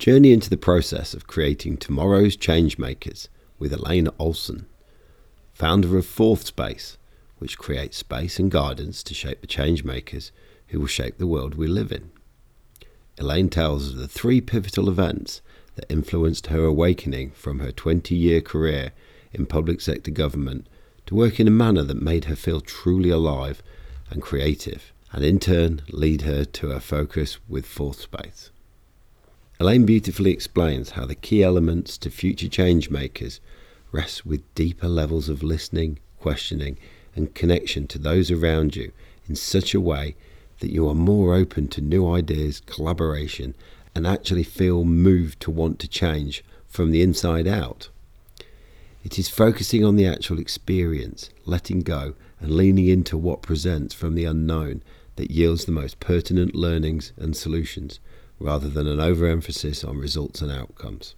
Journey into the process of creating tomorrow's changemakers with Elaine Olson, founder of Fourth Space, which creates space and gardens to shape the changemakers who will shape the world we live in. Elaine tells of the three pivotal events that influenced her awakening from her 20 year career in public sector government to work in a manner that made her feel truly alive and creative, and in turn lead her to her focus with Fourth Space. Elaine beautifully explains how the key elements to future change makers rest with deeper levels of listening, questioning, and connection to those around you in such a way that you are more open to new ideas, collaboration, and actually feel moved to want to change from the inside out. It is focusing on the actual experience, letting go, and leaning into what presents from the unknown that yields the most pertinent learnings and solutions rather than an overemphasis on results and outcomes.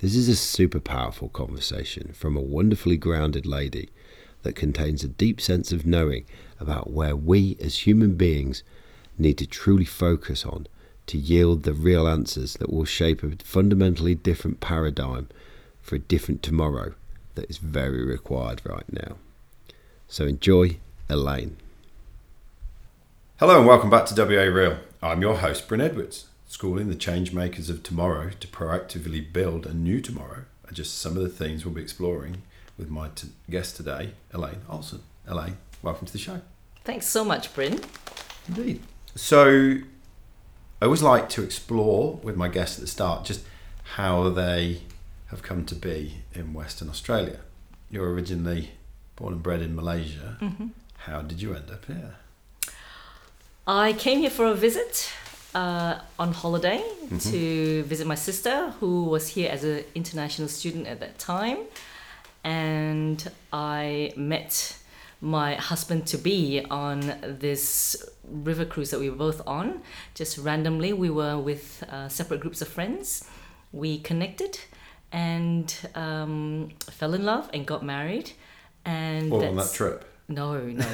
This is a super powerful conversation from a wonderfully grounded lady that contains a deep sense of knowing about where we as human beings need to truly focus on to yield the real answers that will shape a fundamentally different paradigm for a different tomorrow that is very required right now. So enjoy, Elaine. Hello and welcome back to WA Real. I'm your host, Bryn Edwards. Schooling the changemakers of tomorrow to proactively build a new tomorrow are just some of the things we'll be exploring with my t- guest today, Elaine Olson. Elaine, welcome to the show. Thanks so much, Bryn. Indeed. So, I always like to explore with my guests at the start just how they have come to be in Western Australia. You're originally born and bred in Malaysia. Mm-hmm. How did you end up here? I came here for a visit uh, on holiday Mm-hmm. to visit my sister, who was here as an international student at that time. And I met my husband to be on this river cruise that we were both on. Just randomly, we were with uh, separate groups of friends. We connected and um, fell in love and got married. And on that trip. No, no,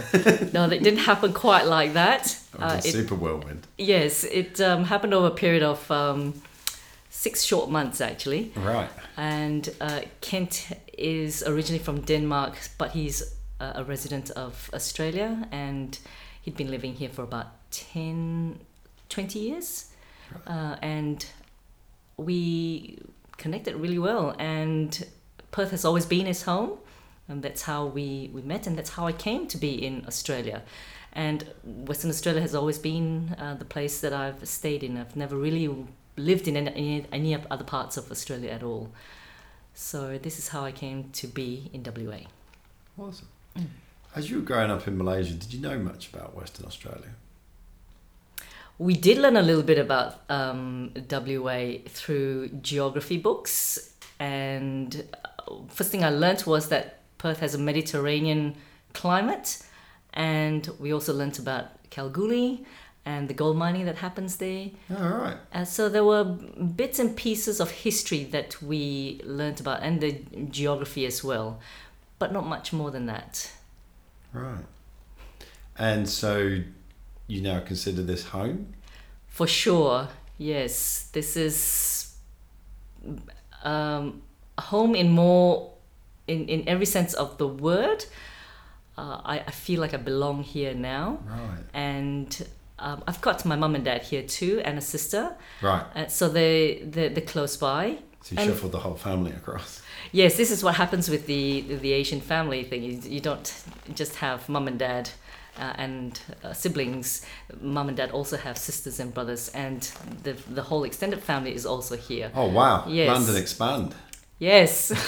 no. That didn't happen quite like that. It Uh, a it, super whirlwind. yes, it um, happened over a period of um, six short months actually. Right. And uh, Kent is originally from Denmark, but he's a, a resident of Australia, and he'd been living here for about 10, 20 years. Uh, and we connected really well. And Perth has always been his home, and that's how we, we met, and that's how I came to be in Australia. And Western Australia has always been uh, the place that I've stayed in. I've never really lived in any, any, any other parts of Australia at all. So this is how I came to be in WA. Awesome. As you were growing up in Malaysia, did you know much about Western Australia? We did learn a little bit about um, WA through geography books, and uh, first thing I learnt was that Perth has a Mediterranean climate, and we also learnt about Kalgoorlie and the gold mining that happens there. Oh, all right. Uh, so there were bits and pieces of history that we learnt about, and the geography as well, but not much more than that. Right. And so you now consider this home? For sure, yes. This is um, home in more, in, in every sense of the word. Uh, I, I feel like I belong here now. Right. And um, I've got my mum and dad here too, and a sister. Right. Uh, so they, they, they're close by. So you And- shuffled the whole family across. Yes, this is what happens with the the Asian family thing. You, you don't just have mum and dad uh, and uh, siblings. Mum and dad also have sisters and brothers, and the the whole extended family is also here. Oh, wow. Yes. London expand. Yes.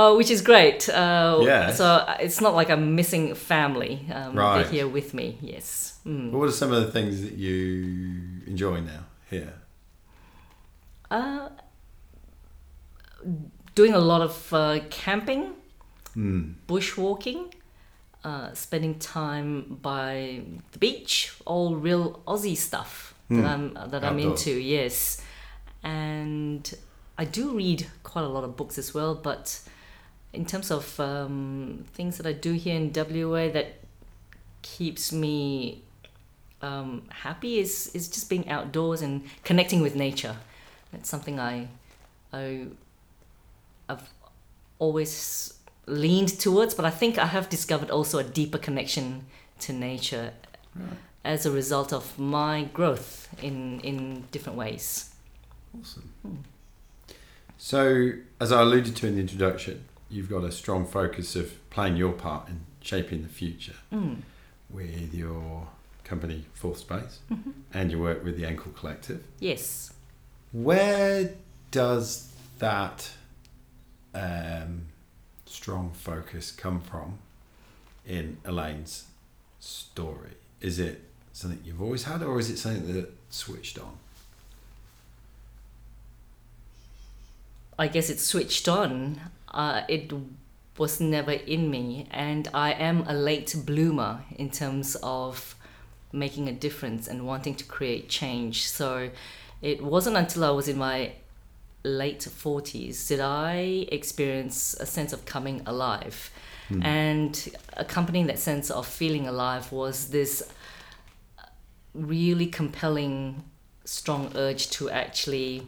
Oh, which is great. Uh. So it's not like I'm missing family. Um, Right. They're here with me. Yes. Mm. What are some of the things that you enjoy now here? Uh, doing a lot of uh, camping. Hmm. bushwalking, uh, spending time by the beach, all real Aussie stuff that I'm that I'm into. Yes, and I do read quite a lot of books as well. But in terms of um, things that I do here in WA that keeps me um, happy is is just being outdoors and connecting with nature. That's something I, I, I've always leaned towards, but I think I have discovered also a deeper connection to nature Right. as a result of my growth in in different ways. Awesome. Hmm. So, as I alluded to in the introduction, you've got a strong focus of playing your part in shaping the future Mm. with your company Fourth Space Mhm. and your work with the Enkel Collective. Yes. Where does that um, strong focus come from in Elaine's story? Is it something you've always had, or is it something that switched on? I guess it switched on. Uh, it was never in me, and I am a late bloomer in terms of making a difference and wanting to create change. So it wasn't until I was in my late 40s did I experience a sense of coming alive. And accompanying that sense of feeling alive was this really compelling, strong urge to actually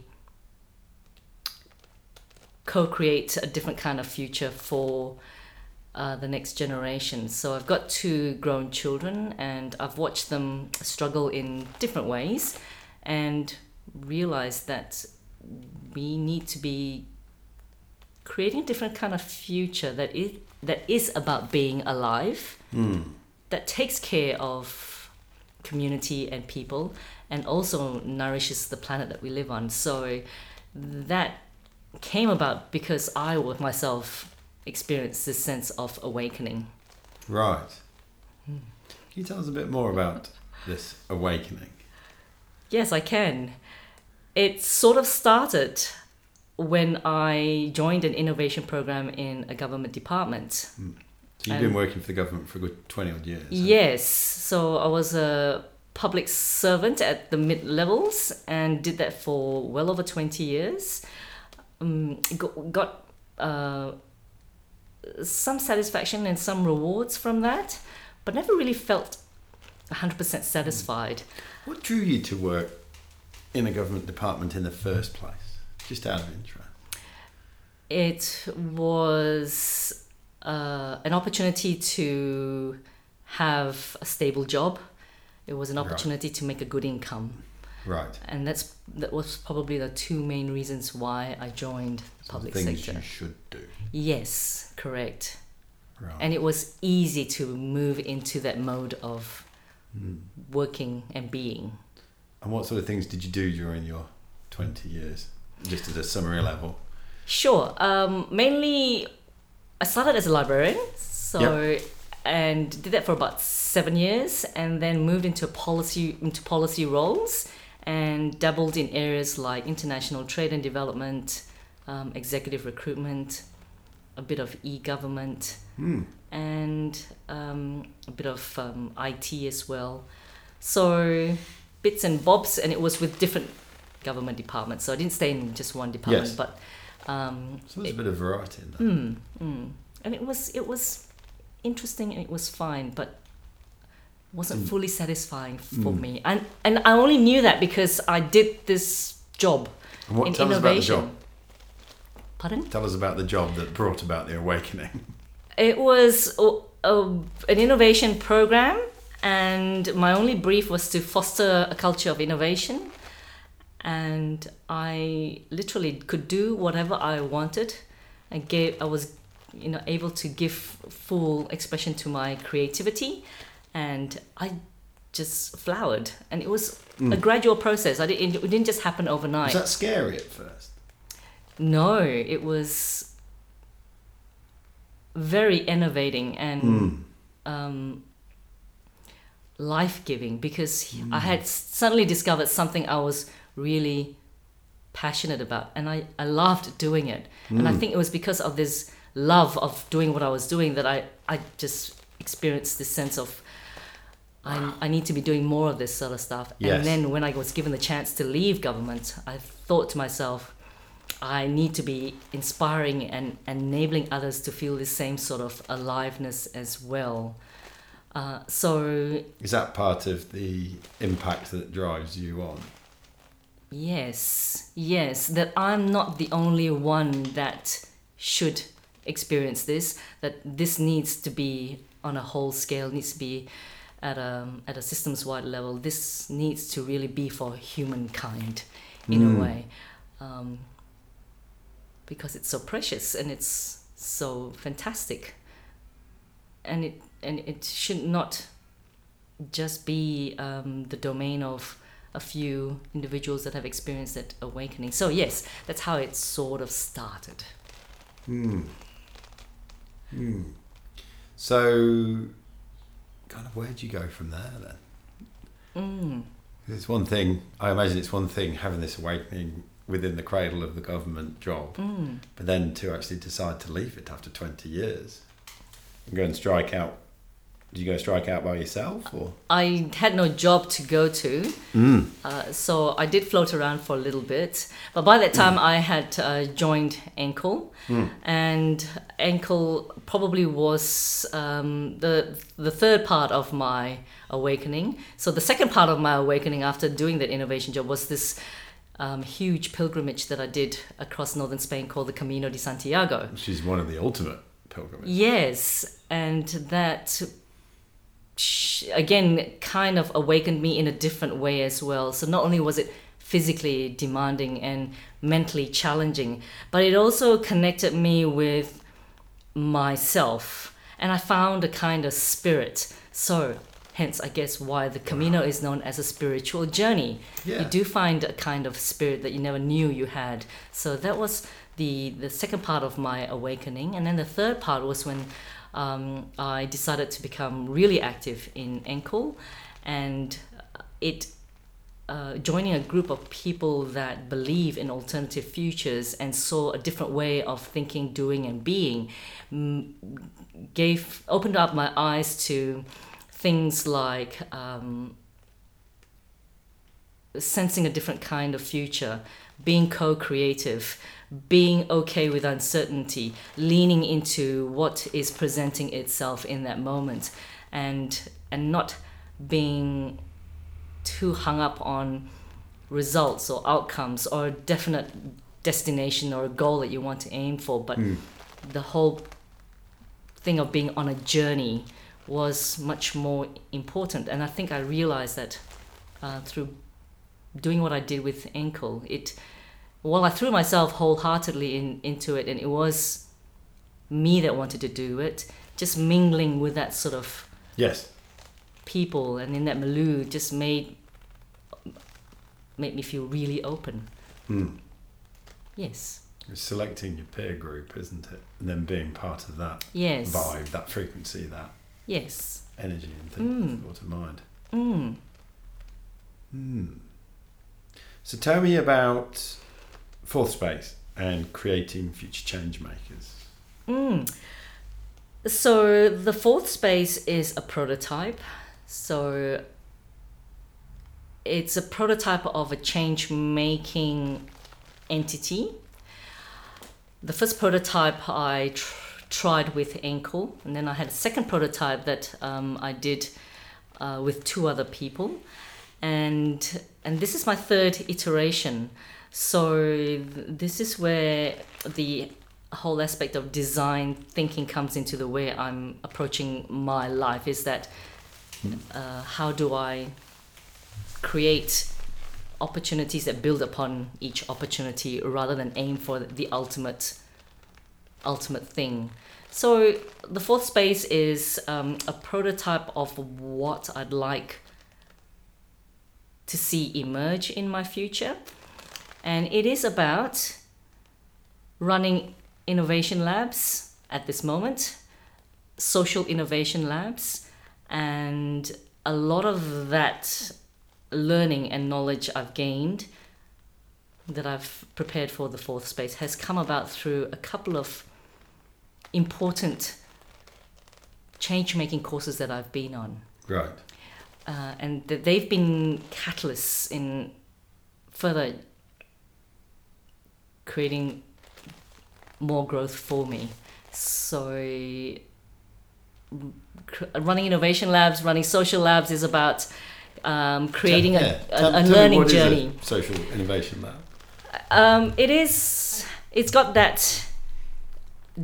co-create a different kind of future for uh, the next generation. So I've got two grown children, and I've watched them struggle in different ways, and realized that we need to be creating a different kind of future that is that is about being alive, that takes care of community and people, and also nourishes the planet that we live on. So that came about because I myself experienced this sense of awakening. Right. Can you tell us a bit more about this awakening? Yes, I can. It sort of started when I joined an innovation program in a government department. So you've been Um, working for the government for a good 20 odd years. Yes, so I was a public servant at the mid levels and did that for well over 20 years. Um, got got uh, some satisfaction and some rewards from that, but never really felt 100% satisfied. What drew you to work in a government department in the first place? Just out of interest. It was uh, an opportunity to have a stable job. It was an Right. opportunity to make a good income. Right. and that's that was probably the two main reasons why I joined the Some public things sector. you should do. Yes, correct. Right. And it was easy to move into that mode of Hmm. working and being. And what sort of things did you do during your 20 years? Just at a summary level. Sure. Um, mainly, I started as a librarian, so and did that for about seven years, and then moved into policy into policy roles and dabbled in areas like international trade and development, um, executive recruitment, a bit of e-government, Hmm. and um, a bit of um, IT as well. So bits and bobs, and it was with different government departments. So I didn't stay in just one department, Yes. but um, So there's a bit of variety in that. mm, mm. and it was it was interesting and it was fine, but wasn't Mm. fully satisfying for Mm. me. And and I only knew that because I did this job And what in tell us about the innovation. job? Pardon? Tell us about the job that brought about the awakening. It was uh, uh, an innovation program, and my only brief was to foster a culture of innovation. And I literally could do whatever I wanted. I gave, I was, you know, able to give full expression to my creativity, and I just flowered. And it was a gradual process. I didn't, it didn't just happen overnight. Was that scary at first? No, it was very innovating and Mm. um, life giving because I had suddenly discovered something I was really passionate about and I, I loved doing it. And I think it was because of this love of doing what I was doing that I, I just experienced this sense of I, I need to be doing more of this sort of stuff. Yes. And then when I was given the chance to leave government, I thought to myself, I need to be inspiring and enabling others to feel the same sort of aliveness as well. Uh, so Is that part of the impact that drives you on? Yes, yes, that I'm not the only one that should experience this, that this needs to be on a whole scale, needs to be at a, at a systems wide level. This needs to really be for humankind in Mm. a way. Um, because it's so precious and it's so fantastic. And it, and it should not just be um, the domain of a few individuals that have experienced that awakening. So yes, that's how it sort of started. Hmm. Hmm. So, kind of, where do you go from there then? Mm. It's one thing. I imagine it's one thing having this awakening within the cradle of the government job, Mm. but then to actually decide to leave it after twenty years and go and strike out. Did you go strike out by yourself or? I had no job to go to, Mm. uh, so I did float around for a little bit. But by that time, I had uh, joined Enkel, Mm. and Enkel probably was um, the the third part of my awakening. So the second part of my awakening after doing that innovation job was this. Um, huge pilgrimage that I did across northern Spain called the Camino de Santiago. Which is one of the ultimate pilgrimages. Yes, and that again kind of awakened me in a different way as well. So not only was it physically demanding and mentally challenging, but it also connected me with myself, and I found a kind of spirit. So hence, I guess why the Camino is known as a spiritual journey Yeah. you do find a kind of spirit that you never knew you had. So that was the the second part of my awakening, and then the third part was when um, I decided to become really active in Enkel, and it. Uh, joining a group of people that believe in alternative futures and saw a different way of thinking, doing, and being, gave opened up my eyes to things like um, sensing a different kind of future, being co creative, being okay with uncertainty, leaning into what is presenting itself in that moment, and, and not being too hung up on results or outcomes or a definite destination or a goal that you want to aim for, but Mm. the whole thing of being on a journey was much more important. And I think I realized that uh, through doing what I did with Enkel, it well, I threw myself wholeheartedly in, into it, and it was me that wanted to do it. Just mingling with that sort of Yes. people and in that milieu just made made me feel really open. Mm. Yes. It's selecting your peer group, isn't it? And then being part of that Yes. vibe, that frequency, that Yes. energy and things, Mm. thought of mind. Mm. Hmm. So tell me about Fourth Space and creating future change makers. Mm. So the fourth space is a prototype. So it's a prototype of a change making entity. The first prototype I tr- tried with Enkel, and then I had a second prototype that um, I did uh, with two other people, and and this is my third iteration. So this is where the whole aspect of design thinking comes into the way I'm approaching my life. Is that uh, how do I create opportunities that build upon each opportunity rather than aim for the ultimate ultimate thing. So the fourth space is um, a prototype of what I'd like to see emerge in my future, and it is about running innovation labs at this moment, social innovation labs, and a lot of that learning and knowledge I've gained that I've prepared for the fourth space has come about through a couple of important change making courses that I've been on. Right. Uh, and that they've been catalysts in further creating more growth for me. So cr- running innovation labs, running social labs is about um, creating Yeah. a, Tell- a, tell a me learning is a journey. social innovation lab. Um, it is. It's got that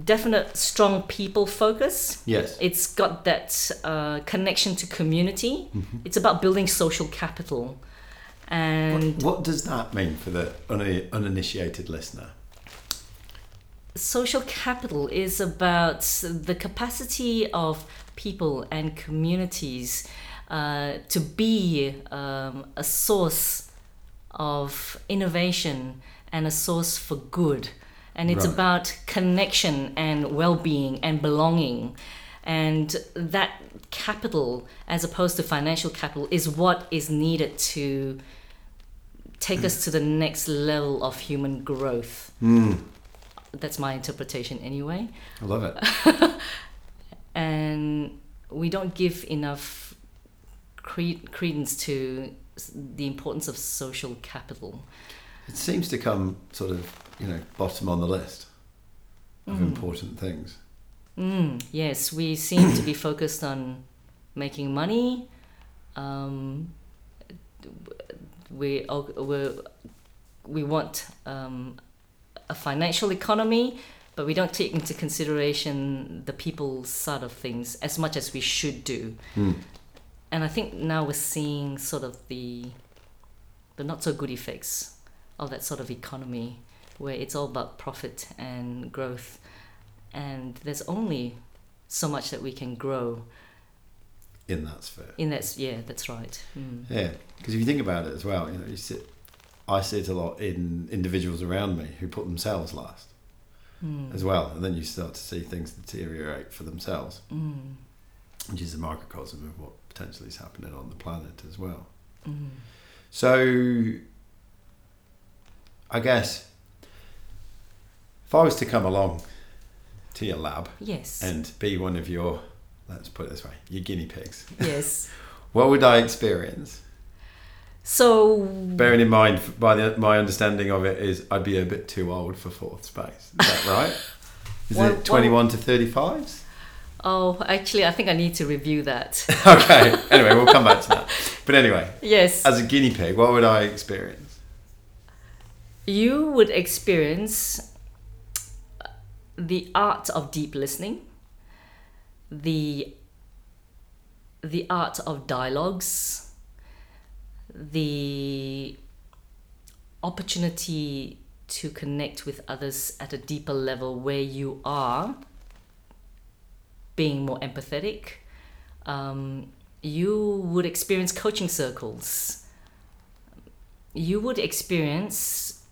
definite strong people focus. Yes. It's got that uh, connection to community. Mm-hmm. It's about building social capital, and What, what does that mean for the un- uninitiated listener? social capital is about the capacity of people and communities uh, to be um, a source of innovation and a source for good. And it's Right. about connection and well being and belonging. And that capital, as opposed to financial capital, is what is needed to take us to the next level of human growth. Mm, That's my interpretation, anyway. I love it. And we don't give enough cre- credence to the importance of social capital. It seems to come sort of, you know, bottom on the list of important things. Mm, yes, we seem to be focused on making money. Um, we we we want um, a financial economy, but we don't take into consideration the people's side of things as much as we should do. Mm. And I think now we're seeing sort of the the not so good effects of that sort of economy, where it's all about profit and growth, and there's only so much that we can grow In that sphere. in that. Yeah, that's right. Mm. Yeah, because if you think about it as well, you know, you sit, I see it a lot in individuals around me who put themselves last Mm. as well, and then you start to see things deteriorate for themselves, Mm. which is a microcosm of what potentially is happening on the planet as well. Mm. So, I guess if I was to come along to your lab Yes. and be one of your, let's put it this way, your guinea pigs, yes. what would I experience? So Bearing in mind, by the, my understanding of it, is I'd be a bit too old for fourth space. Is that right? Is Well- it 21 to 35s? Oh, actually, I think I need to review that. Okay, anyway, we'll come back to that. But anyway, yes. as a guinea pig, what would I experience? you would experience the art of deep listening, the the art of dialogues, the opportunity to connect with others at a deeper level where you are being more empathetic. Um, you would experience coaching circles. You would experience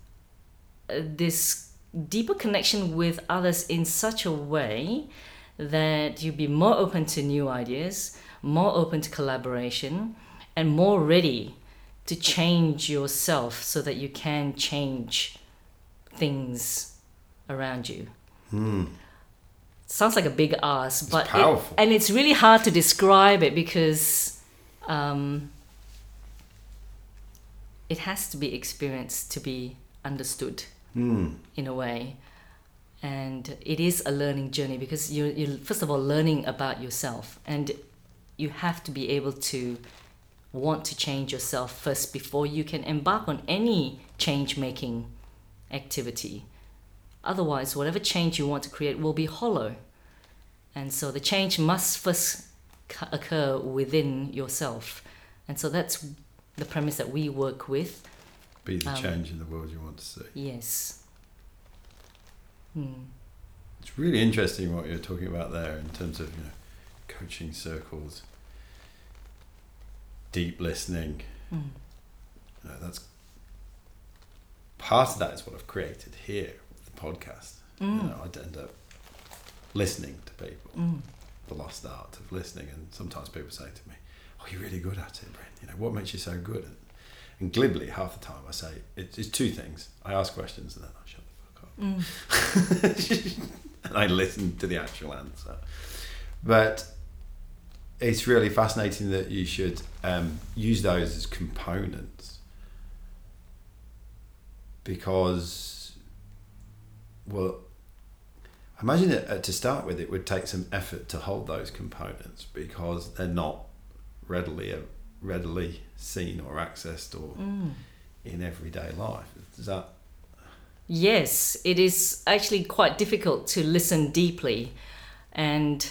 uh, this deeper connection with others in such a way that you'd be more open to new ideas, more open to collaboration, and more ready to change yourself so that you can change things around you. Hmm. Sounds like a big ask, but it- and it's really hard to describe it because um, it has to be experienced to be understood Hmm. in a way and it is a learning journey because you you first of all learning about yourself. And you have to be able to want to change yourself first before you can embark on any change making activity. Otherwise whatever change you want to create will be hollow. And so the change must first occur within yourself. And so that's the premise that we work with. Be the Um, change in the world you want to see. yes hmm. It's really interesting what you're talking about there in terms of you know coaching circles, deep listening. Hmm. You know, that's part of that is what I've created here with the podcast. You Mm. know, I'd end up listening to people, Mm. the lost art of listening, and sometimes people say to me, "Oh, you're really good at it, Brent. You know, what makes you so good?" And, and glibly, half the time, I say it's, it's two things. I ask questions and then I shut up Mm. and I listened to the actual answer. But it's really fascinating that you should um, use those as components because, well, imagine that uh, to start with. It would take some effort to hold those components because they're not readily uh, readily seen or accessed or Mm. in everyday life. Is that Yes, it is actually quite difficult to listen deeply, and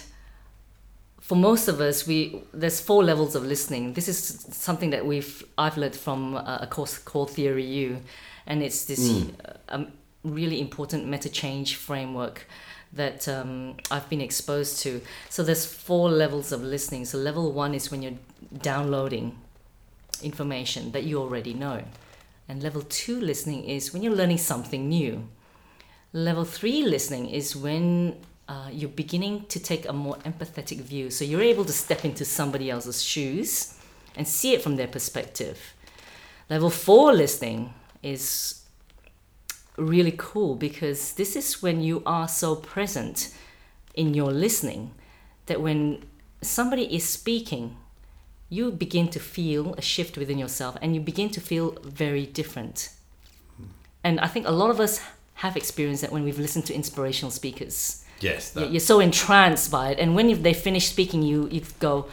for most of us, we there's four levels of listening. This is something that we've I've learned from a a course called Theory U, and it's this Mm. uh, um, really important meta change framework that um, I've been exposed to. So there's four levels of listening. So level one is when you're downloading information that you already know. And level two listening is when you're learning something new. Level three listening is when uh, you're beginning to take a more empathetic view. So you're able to step into somebody else's shoes and see it from their perspective. Level four listening is really cool because this is when you are so present in your listening that when somebody is speaking, you begin to feel a shift within yourself and you begin to feel very different. And I think a lot of us have experienced that when we've listened to inspirational speakers. yes? That, You're so entranced by it. And when they finish speaking, you, you go,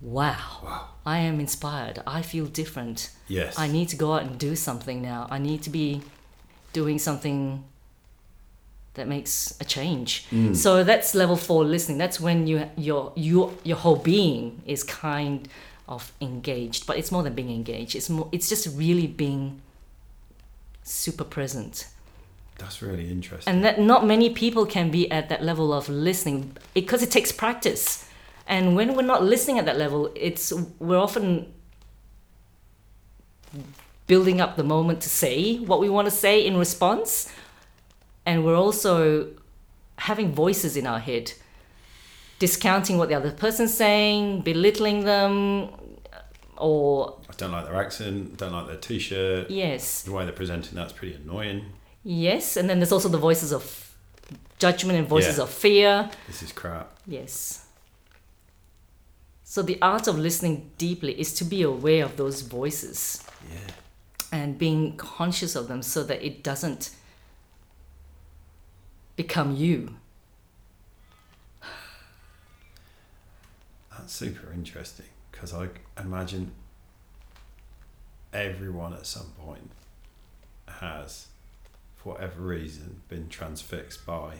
wow, wow. I am inspired. I feel different. Yes. I need to go out and do something now. I need to be doing something that makes a change. Mm. So that's level four listening. That's when you your your your whole being is kind of engaged. But it's more than being engaged. It's more. It's just really being super present. That's really interesting. And that not many people can be at that level of listening because it takes practice. And when we're not listening at that level, it's we're often building up the moment to say what we want to say in response. And we're also having voices in our head, discounting what the other person's saying, belittling them, or I don't like their accent. Don't like their t-shirt. yes, The way they're presenting that's pretty annoying. yes. And then there's also the voices of judgment and voices Yeah. of fear. This is crap. Yes. So the art of listening deeply is to be aware of those voices Yeah. and being conscious of them so that it doesn't become you. That's super interesting because I imagine everyone at some point has, for whatever reason, been transfixed by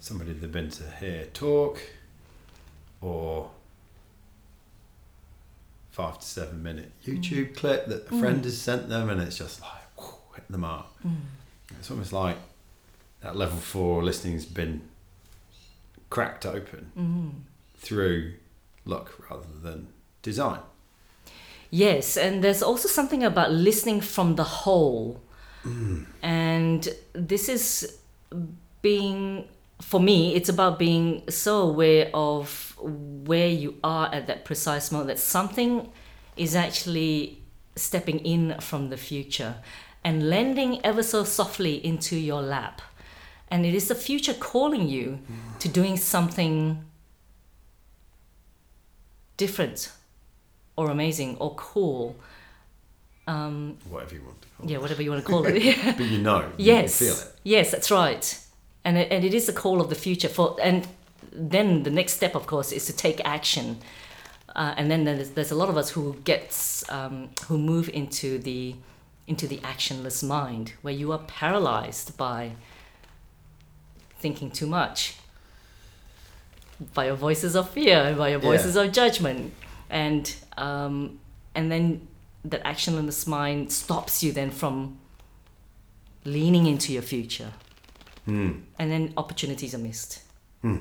somebody they've been to hear talk or five to seven minute mm. YouTube clip that a friend mm. has sent them and it's just like whew, hit the mark. Mm. It's almost like that level four listening's been cracked open Mm. through luck rather than design. Yes, and there's also something about listening from the whole. And this is being, for me, it's about being so aware of where you are at that precise moment, that something is actually stepping in from the future and landing ever so softly into your lap. And it is the future calling you to doing something different or amazing or cool. Um, Whatever you want to call yeah, whatever you want to call it. But you know, you yes, feel it. yes, that's right. And it, and it is the call of the future for and then the next step, of course, is to take action. Uh, and then there's, there's a lot of us who gets um, who move into the into the actionless mind, where you are paralyzed by thinking too much, by your voices of fear, by your Yeah. voices of judgment, and um, and then that actionless mind stops you then from leaning into your future, Hmm. and then opportunities are missed. Hmm.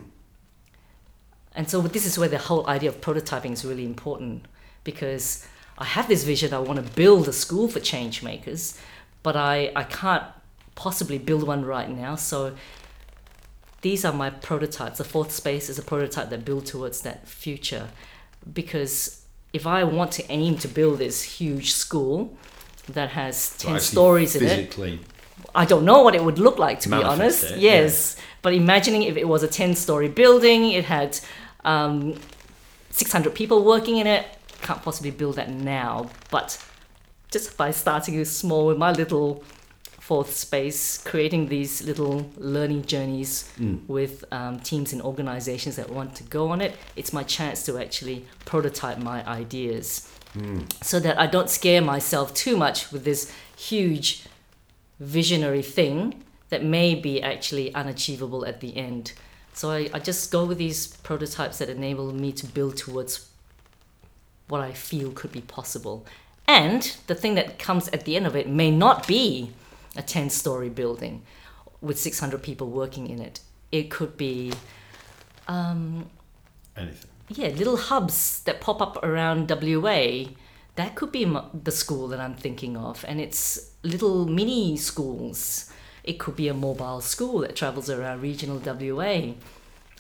And so this is where the whole idea of prototyping is really important because I have this vision that I want to build a school for change makers, but I, I can't possibly build one right now. So these are my prototypes. The fourth space is a prototype that builds towards that future. Because if I want to aim to build this huge school that has 10 actually stories in it, I don't know what it would look like to be honest. it, yes, but imagining if it was a ten-story building, it had um, six hundred people working in it. Can't possibly build that now, but just by starting small with my little fourth space, creating these little learning journeys Mm. with um, teams and organizations that want to go on it. It's my chance to actually prototype my ideas Mm. so that I don't scare myself too much with this huge visionary thing that may be actually unachievable at the end. So I, I just go with these prototypes that enable me to build towards what I feel could be possible. And the thing that comes at the end of it may not be a 10 story building with 600 people working in it. It could be um, Anything. yeah, little hubs that pop up around WA. That could be the school that I'm thinking of, and it's little mini schools. It could be a mobile school that travels around regional WA.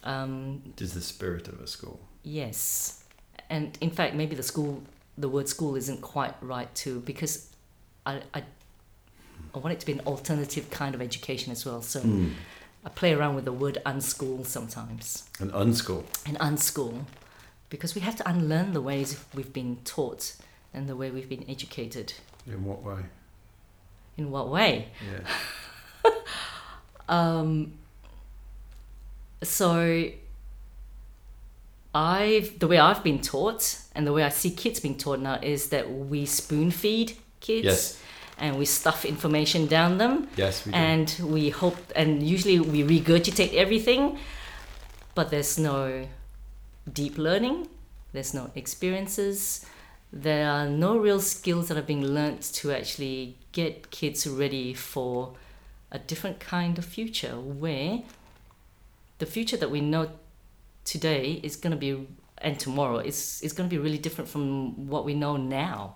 Um, Just the spirit of a school. yes, and in fact, maybe the school, the word school isn't quite right too, because I, I, I want it to be an alternative kind of education as well. So Mm. I play around with the word unschool sometimes. An unschool. and unschool because we have to unlearn the ways we've been taught and the way we've been educated. In what way? In what way? Yeah. Um, so, I've the way I've been taught and the way I see kids being taught now is that we spoon feed kids Yes. And we stuff information down them. Yes, we do. and we hope and usually we regurgitate everything but there's no deep learning there's no experiences. There are no real skills that are being learnt to actually get kids ready for a different kind of future where the future that we know today is going to be and tomorrow is is going to be really different from what we know now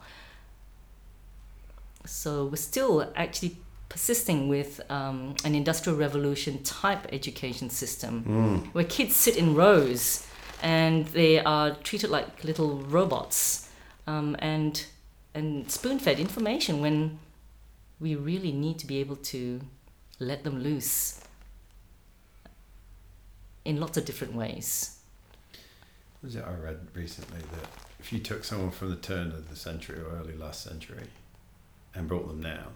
so we're still actually persisting with um, an industrial revolution type education system Mm. where kids sit in rows and they are treated like little robots um, and and spoon fed information when we really need to be able to let them loose in lots of different ways. Was it I read recently that if you took someone from the turn of the century or early last century and brought them now,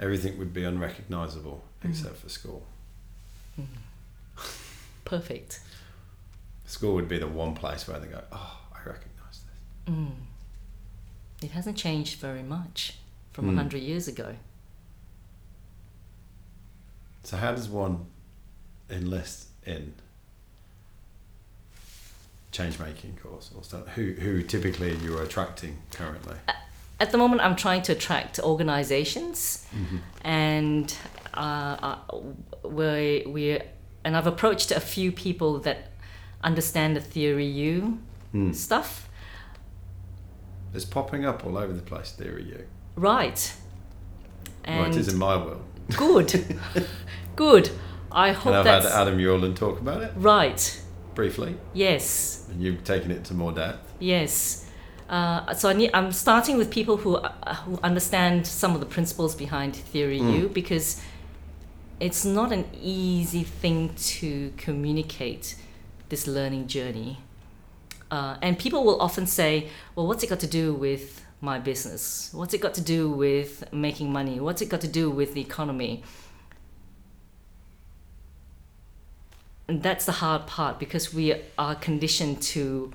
everything would be unrecognizable Mm. except for school. Perfect. School would be the one place where they go, oh, I recognize this. Mm. It hasn't changed very much from a Mm. 100 years ago. So how does one enlist in change making course or stuff? Who who typically you are attracting currently? At the moment, I'm trying to attract organizations and uh, uh, we we and I've approached a few people that understand the theory U Hmm. stuff. It's popping up all over the place, Theory U. Right. well, And it is in my world. good, good. I hope And I've that's had Adam Yurland talk about it right. briefly, Yes, and you've taken it to more depth. yes. Uh, so I need, I'm starting with people who uh, who understand some of the principles behind theory U because it's not an easy thing to communicate this learning journey. Uh, and people will often say, well, what's it got to do with my business? What's it got to do with making money? What's it got to do with the economy? And that's the hard part because we are conditioned to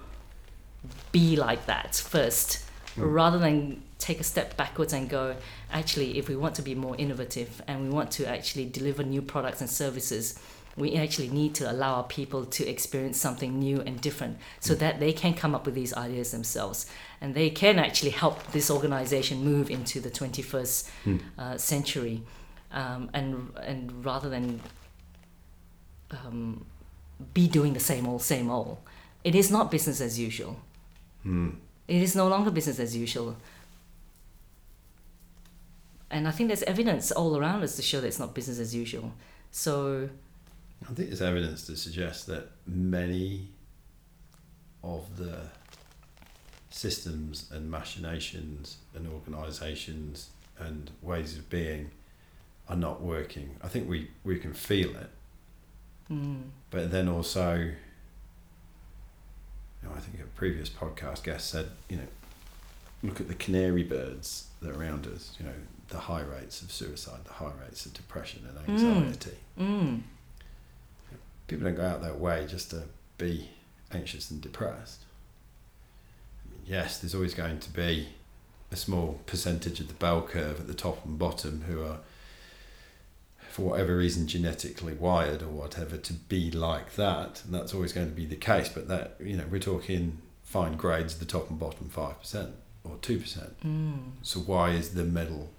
be like that first rather than take a step backwards and go actually if we want to be more innovative and we want to actually deliver new products and services we actually need to allow our people to experience something new and different so that they can come up with these ideas themselves. And they can actually help this organization move into the 21st uh, century um, and and rather than um, be doing the same old same old. It is not business as usual Hmm. it is no longer business as usual. And I think there's evidence all around us to show that it's not business as usual. So, I think there's evidence to suggest that many of the systems and machinations and organisations and ways of being are not working. I think we, we can feel it, mm, but then also, you know, I think a previous podcast guest said, you know, look at the canary birds that are around us, you know, the high rates of suicide, the high rates of depression and anxiety. Mm. People don't go out their way just to be anxious and depressed. I mean, yes, there's always going to be a small percentage of the bell curve at the top and bottom who are, for whatever reason, genetically wired or whatever to be like that, and that's always going to be the case. But that you know, we're talking fine grades, the top and bottom five percent or two percent. Mm. So why is the middle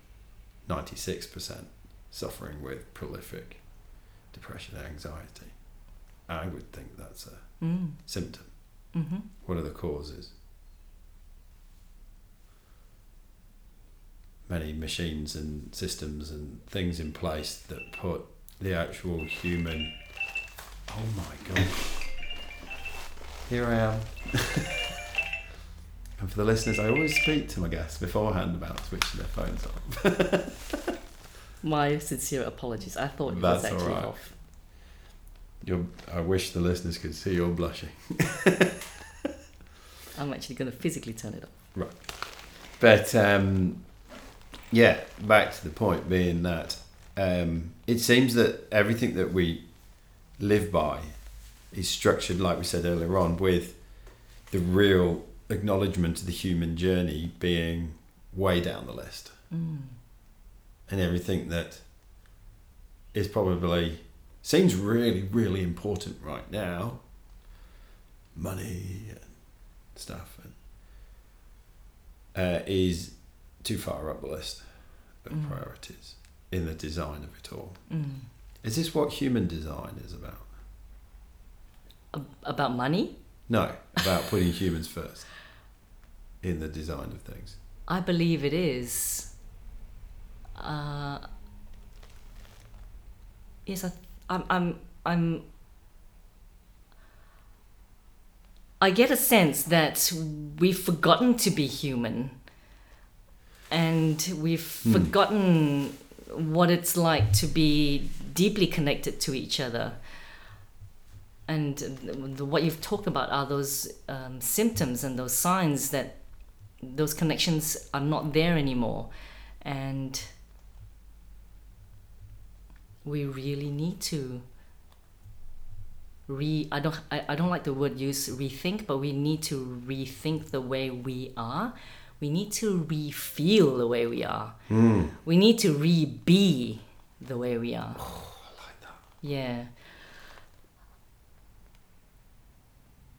ninety six percent suffering with prolific depression and anxiety? I would think that's a Mm. symptom. Mm-hmm. What are the causes? Many machines and systems and things in place that put the actual human. Oh my god. Here I am. and for the listeners, I always speak to my guests beforehand about switching their phones off. My sincere apologies. I thought it That's was actually alright. off. You're, I wish the listeners could see you're blushing. I'm actually going to physically turn it off. Right. But um, yeah, back to the point being that um, it seems that everything that we live by is structured, like we said earlier on, with the real acknowledgement of the human journey being way down the list. Mm. And everything that is probably seems really, really important right now money and stuff and uh, is too far up the list of Mm. priorities in the design of it all. Mm. Is this what human design is about? About money? No, about putting humans first in the design of things. I believe it is. Uh, yes, I, I'm, I'm, I'm. I get a sense that we've forgotten to be human, and we've Hmm. forgotten what it's like to be deeply connected to each other. And the, what you've talked about are those um, symptoms and those signs that those connections are not there anymore and we really need to re I don't I, I don't like the word use rethink but we need to rethink the way we are we need to re-feel the way we are hmm. we need to re-be the way we are Oh, I like that. yeah.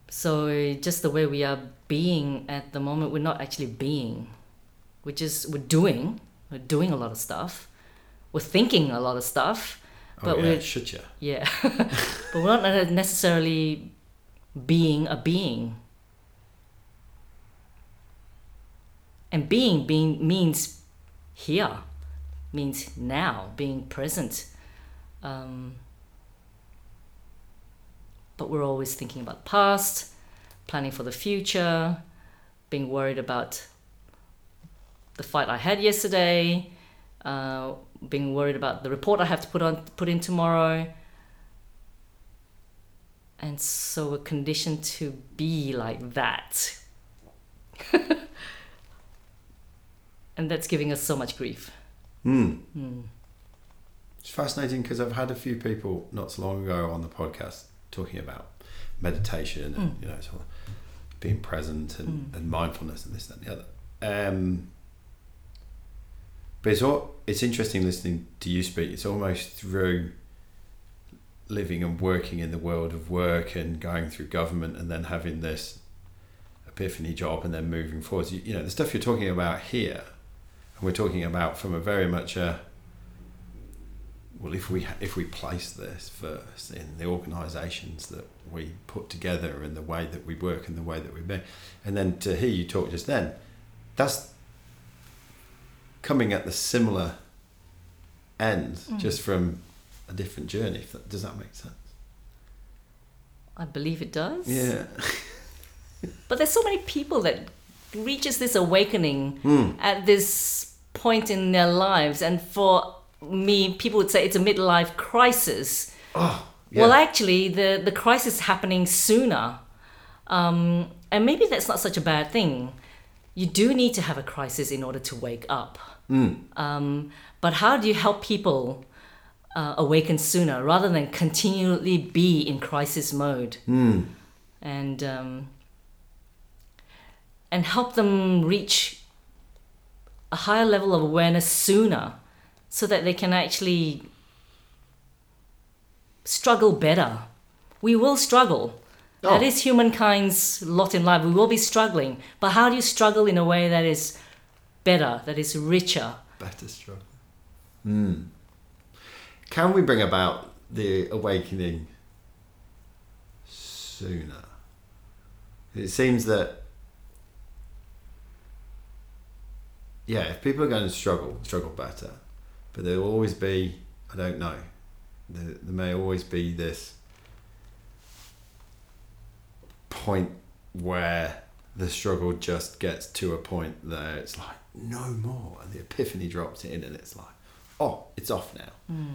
So just the way we are being at the moment, we're not actually being. We're just we're doing. We're doing a lot of stuff. We're thinking a lot of stuff. Oh, But yeah, we're- should you? Yeah. but we're not necessarily being a being. And being being means here, means now, being present. Um, but we're always thinking about past, planning for the future, being worried about the fight I had yesterday, uh, being worried about the report I have to put on put in tomorrow. And so we're conditioned to be like that. and that's giving us so much grief. Hmm. Hmm. It's fascinating because I've had a few people not so long ago on the podcast talking about meditation and Mm. you know sort of being present and, Mm. and mindfulness and this that, and the other. Um, but it's all it's interesting listening to you speak. It's almost through living and working in the world of work and going through government and then having this epiphany job and then moving forward. You, you know the stuff you're talking about here, and we're talking about from a very much a well, if we if we place this first in the organisations that we put together and the way that we work and the way that we be, and then to hear you talk just then, that's coming at the similar end, Mm. just from a different journey. If that, does that make sense? I believe it does. Yeah. But there's so many people that reaches this awakening Hmm. at this point in their lives, and for me, people would say it's a midlife crisis. Oh. Yeah. Well, actually, the the crisis is happening sooner, um, and maybe that's not such a bad thing. you do need to have a crisis in order to wake up. Mm. Um, but how do you help people uh, awaken sooner rather than continually be in crisis mode Mm. and um, and help them reach a higher level of awareness sooner so that they can actually struggle better. We will struggle. That Oh. is humankind's lot in life. We will be struggling. But how do you struggle in a way that is better, that is richer? Better struggle. Mm. Can we bring about the awakening sooner? It seems that, yeah, if people are going to struggle, struggle better, but there will always be, I don't know, there, there may always be this point where the struggle just gets to a point that it's like no more and the epiphany drops in and it's like oh it's off now hmm.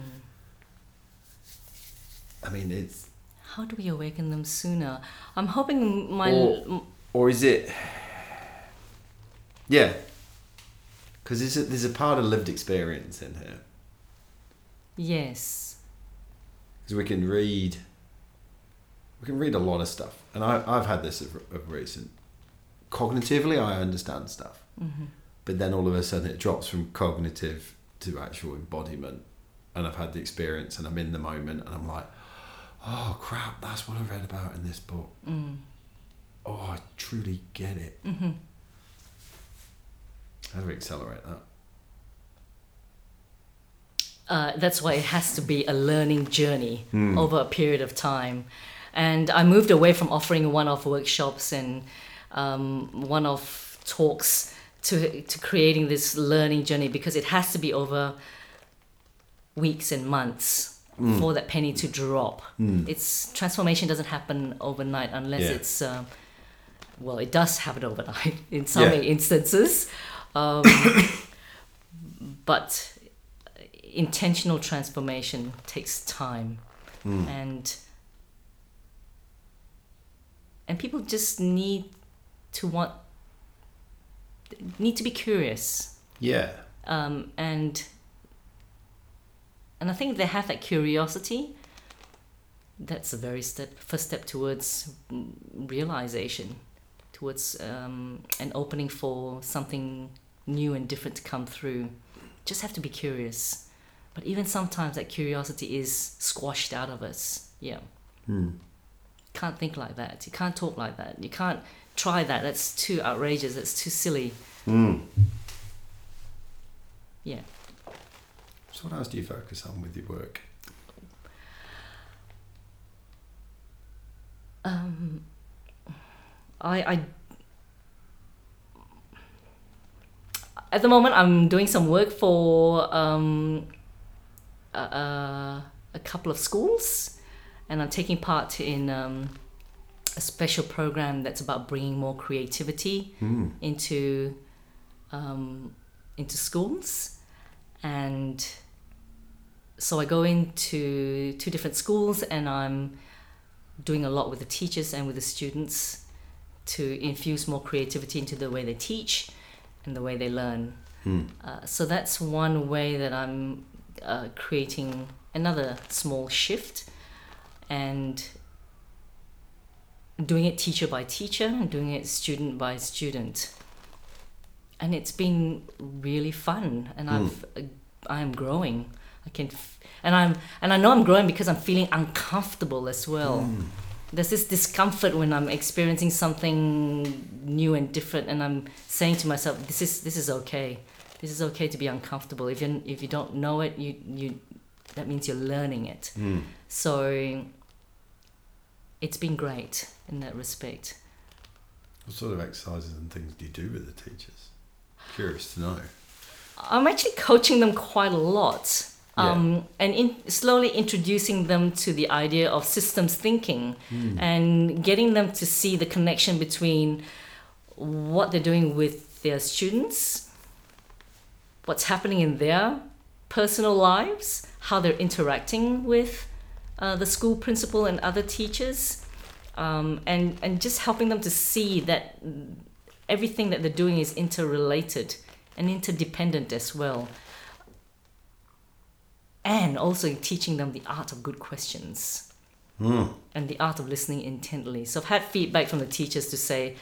i mean it's How do we awaken them sooner? I'm hoping my Or- or is it yeah because there's a, there's a part of lived experience in here yes. because we can read we can read a lot of stuff and I, i've had this of, of recent cognitively i understand stuff Mm-hmm. but then all of a sudden it drops from cognitive to actual embodiment and i've had the experience and i'm in the moment and i'm like oh crap that's what i read about in this book Mm. oh i truly get it Mm-hmm. How do we accelerate that uh, that's why it has to be a learning journey Hmm. over a period of time. And I moved away from offering one-off workshops and um, one-off talks to to creating this learning journey because it has to be over weeks and months for that penny to drop. It's transformation doesn't happen overnight unless Yeah. it's um, well, it does happen overnight in some Yeah. instances, um, but intentional transformation takes time. And and people just need to want need to be curious. Yeah. Um, and and I think they have that curiosity. That's a very step first step towards mm, realization towards um, an opening for something new and different to come through. Just have to be curious. But even sometimes that curiosity is squashed out of us. Yeah. Hmm. can't think like that. You can't talk like that. You can't try that. That's too outrageous. That's too silly. Hmm. yeah. So what else do you focus on with your work? Um, I, I at the moment I'm doing some work for um, a, a, couple of schools, and I'm taking part in um, a special program that's about bringing more creativity Hmm. into um, into schools, and so I go into two different schools, and I'm doing a lot with the teachers and with the students to infuse more creativity into the way they teach and the way they learn. Hmm. Uh, so that's one way that I'm uh, creating another small shift and doing it teacher by teacher and doing it student by student. And it's been really fun and I've uh, I'm growing. I can f- and I'm and I know I'm growing because I'm feeling uncomfortable as well. There's this discomfort when I'm experiencing something new and different and I'm saying to myself this is this is okay. This is okay to be uncomfortable. If you if you don't know it, you you that means you're learning it. Hmm. So it's been great in that respect. what sort of exercises and things do you do with the teachers curious to know I'm actually coaching them quite a lot. Um, and in, slowly introducing them to the idea of systems thinking and getting them to see the connection between what they're doing with their students, what's happening in their personal lives, how they're interacting with uh, the school principal and other teachers, um, and, and just helping them to see that everything that they're doing is interrelated and interdependent as well. And also teaching them the art of good questions and the art of listening intently. So I've had feedback from the teachers to say,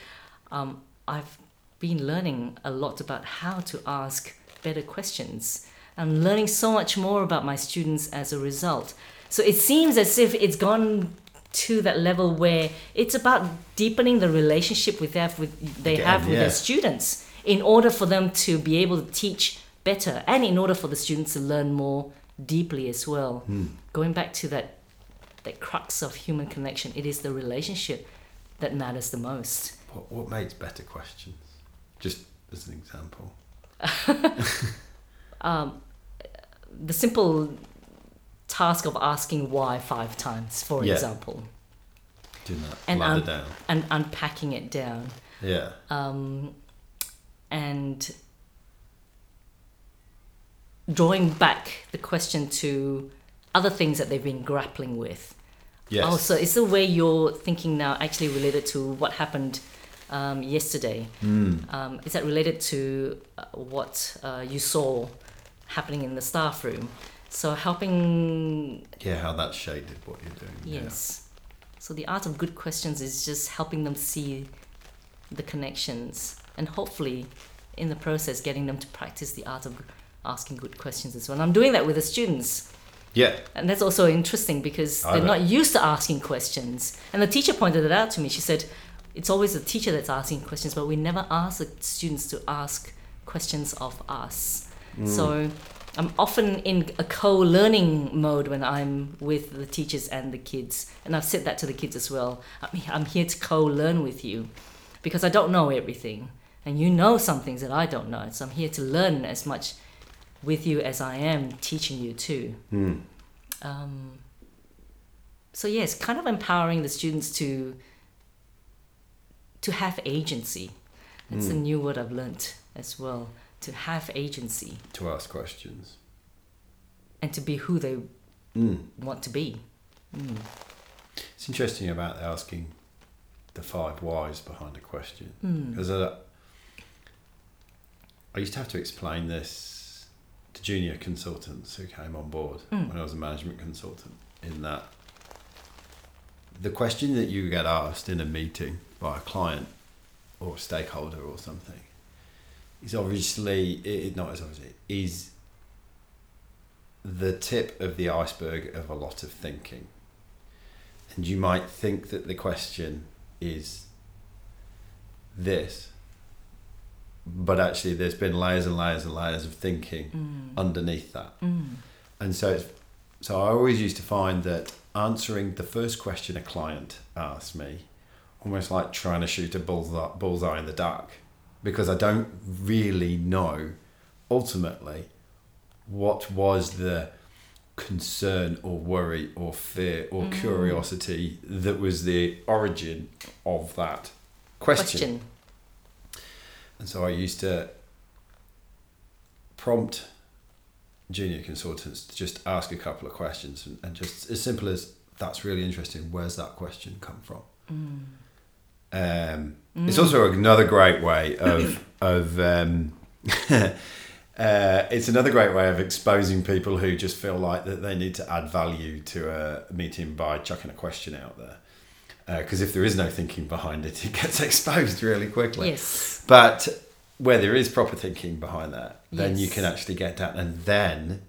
um, I've been learning a lot about how to ask better questions. I'm learning so much more about my students as a result. So it seems as if it's gone to that level where it's about deepening the relationship with their, with, they Again, have with yeah. their students in order for them to be able to teach better and in order for the students to learn more deeply as well. Going back to that that crux of human connection, it is the relationship that matters the most. What, what makes better questions? Just as an example. Um, the simple task of asking why five times, for Yeah. example, Doing that And, um, down. and unpacking it down. Yeah. um, and drawing back the question to other things that they've been grappling with. Yes. Oh, so is the way you're thinking now actually related to what happened um, yesterday? Mm. Um, is that related to uh, what uh, you saw happening in the staff room? So helping, Yeah, how that shaded what you're doing. yeah. yes. So the art of good questions is just helping them see the connections and hopefully in the process getting them to practice the art of asking good questions as well. And I'm doing that with the students. Yeah. And that's also interesting because I they're bet. not used to asking questions. And the teacher pointed it out to me. She said, it's always the teacher that's asking questions, but we never ask the students to ask questions of us. Mm. So I'm often in a co learning mode when I'm with the teachers and the kids. And I've said that to the kids as well. I'm, I'm here to co learn with you because I don't know everything. And you know some things that I don't know. So I'm here to learn as much with you as I am teaching you too Mm. um, so yes kind of empowering the students to to have agency that's a Mm. new word i've learnt as well to have agency To ask questions. and to be who they Mm. want to be mm. It's interesting about asking the five whys behind a question. Because uh, I used to have to explain this to junior consultants who came on board Mm. when I was a management consultant. In that, the question that you get asked in a meeting by a client or a stakeholder or something is obviously it, not as obviously is the tip of the iceberg of a lot of thinking. And you might think that the question is this, but actually, there's been layers and layers and layers of thinking Mm. underneath that. Mm. And so, it's, so I always used to find that answering the first question a client asked me, almost like trying to shoot a bullseye, bullseye in the dark, because I don't really know ultimately what was the concern or worry or fear or Mm. curiosity that was the origin of that question. question And so I used to prompt junior consultants to just ask a couple of questions and, and just as simple as that's really interesting, where's that question come from? mm. Um, It's also another great way of, of um, uh, it's another great way of exposing people who just feel like that they need to add value to a meeting by chucking a question out there. Because if there is no thinking behind it, it gets exposed really quickly. yes But where there is proper thinking behind that, then you can actually get down. And then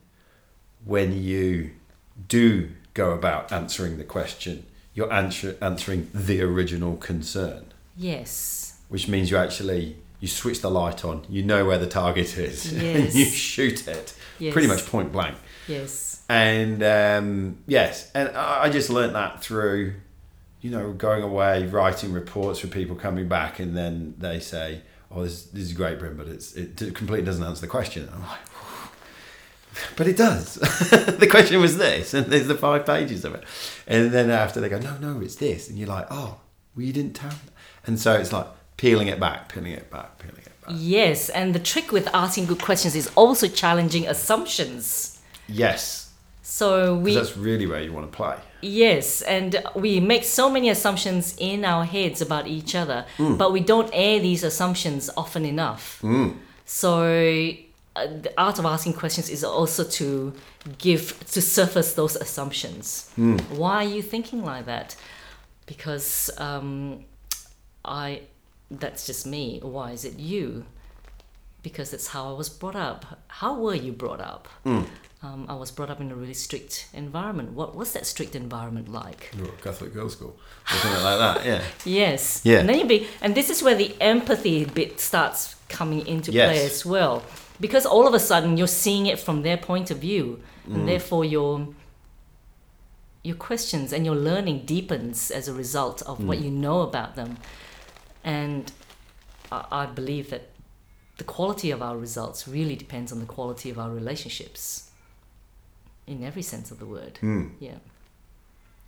when you do go about answering the question, you're answer, answering the original concern, yes which means you actually you switch the light on, you know where the target is, and Yes. you shoot it yes pretty much point blank. yes And um, yes, and I I just learnt that through, you know, going away, writing reports for people coming back, and then they say, "Oh, this, this is great, Brim, but it's it completely doesn't answer the question." And I'm like, "But it does. the question was this, and there's the five pages of it." And then after they go, "No, no, it's this," and you're like, "Oh, well, you didn't tell." me." And so it's like peeling it back, peeling it back, peeling it back. yes and the trick with asking good questions is also challenging assumptions Yes, So we that's really where you want to play. Yes, and we make so many assumptions in our heads about each other, Hmm. but we don't air these assumptions often enough. So, uh, the art of asking questions is also to give, to surface those assumptions. Why are you thinking like that? Because um, I, that's just me. Why is it you? Because that's how I was brought up. How were you brought up? Um, I was brought up in a really strict environment. What was that strict environment like? You're at Catholic girls' school or something like that. Yeah. Yes. Yeah. And then you be, and this is where the empathy bit starts coming into play as well, because all of a sudden you're seeing it from their point of view, Mm. and therefore your your questions and your learning deepens as a result of Mm. what you know about them, and I, I believe that the quality of our results really depends on the quality of our relationships, in every sense of the word. Hmm. Yeah.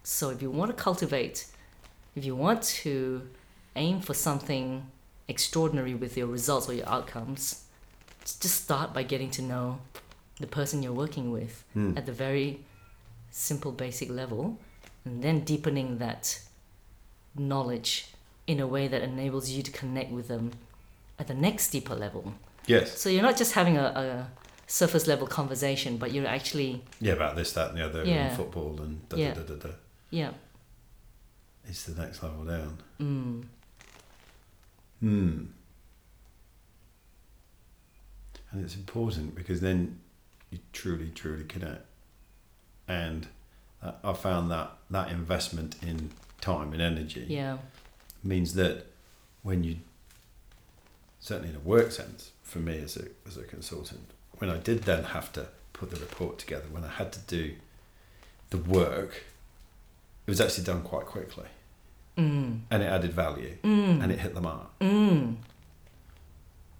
So if you want to cultivate, if you want to aim for something extraordinary with your results or your outcomes, just start by getting to know the person you're working with Hmm. at the very simple, basic level, and then deepening that knowledge in a way that enables you to connect with them at the next deeper level. Yes. So you're not just having a, a surface level conversation, but you're actually, Yeah, about this, that, and the other, Yeah. and football, and da, Yeah. da, da, da, da. yeah. It's the next level down. Mm. Hmm. And it's important because then you truly, truly connect. And I found that that investment in time and energy Yeah. means that when you, certainly in a work sense, for me as a, as a consultant, when I did then have to put the report together, when I had to do the work, it was actually done quite quickly Mm. and it added value Mm. and it hit the mark. Mm.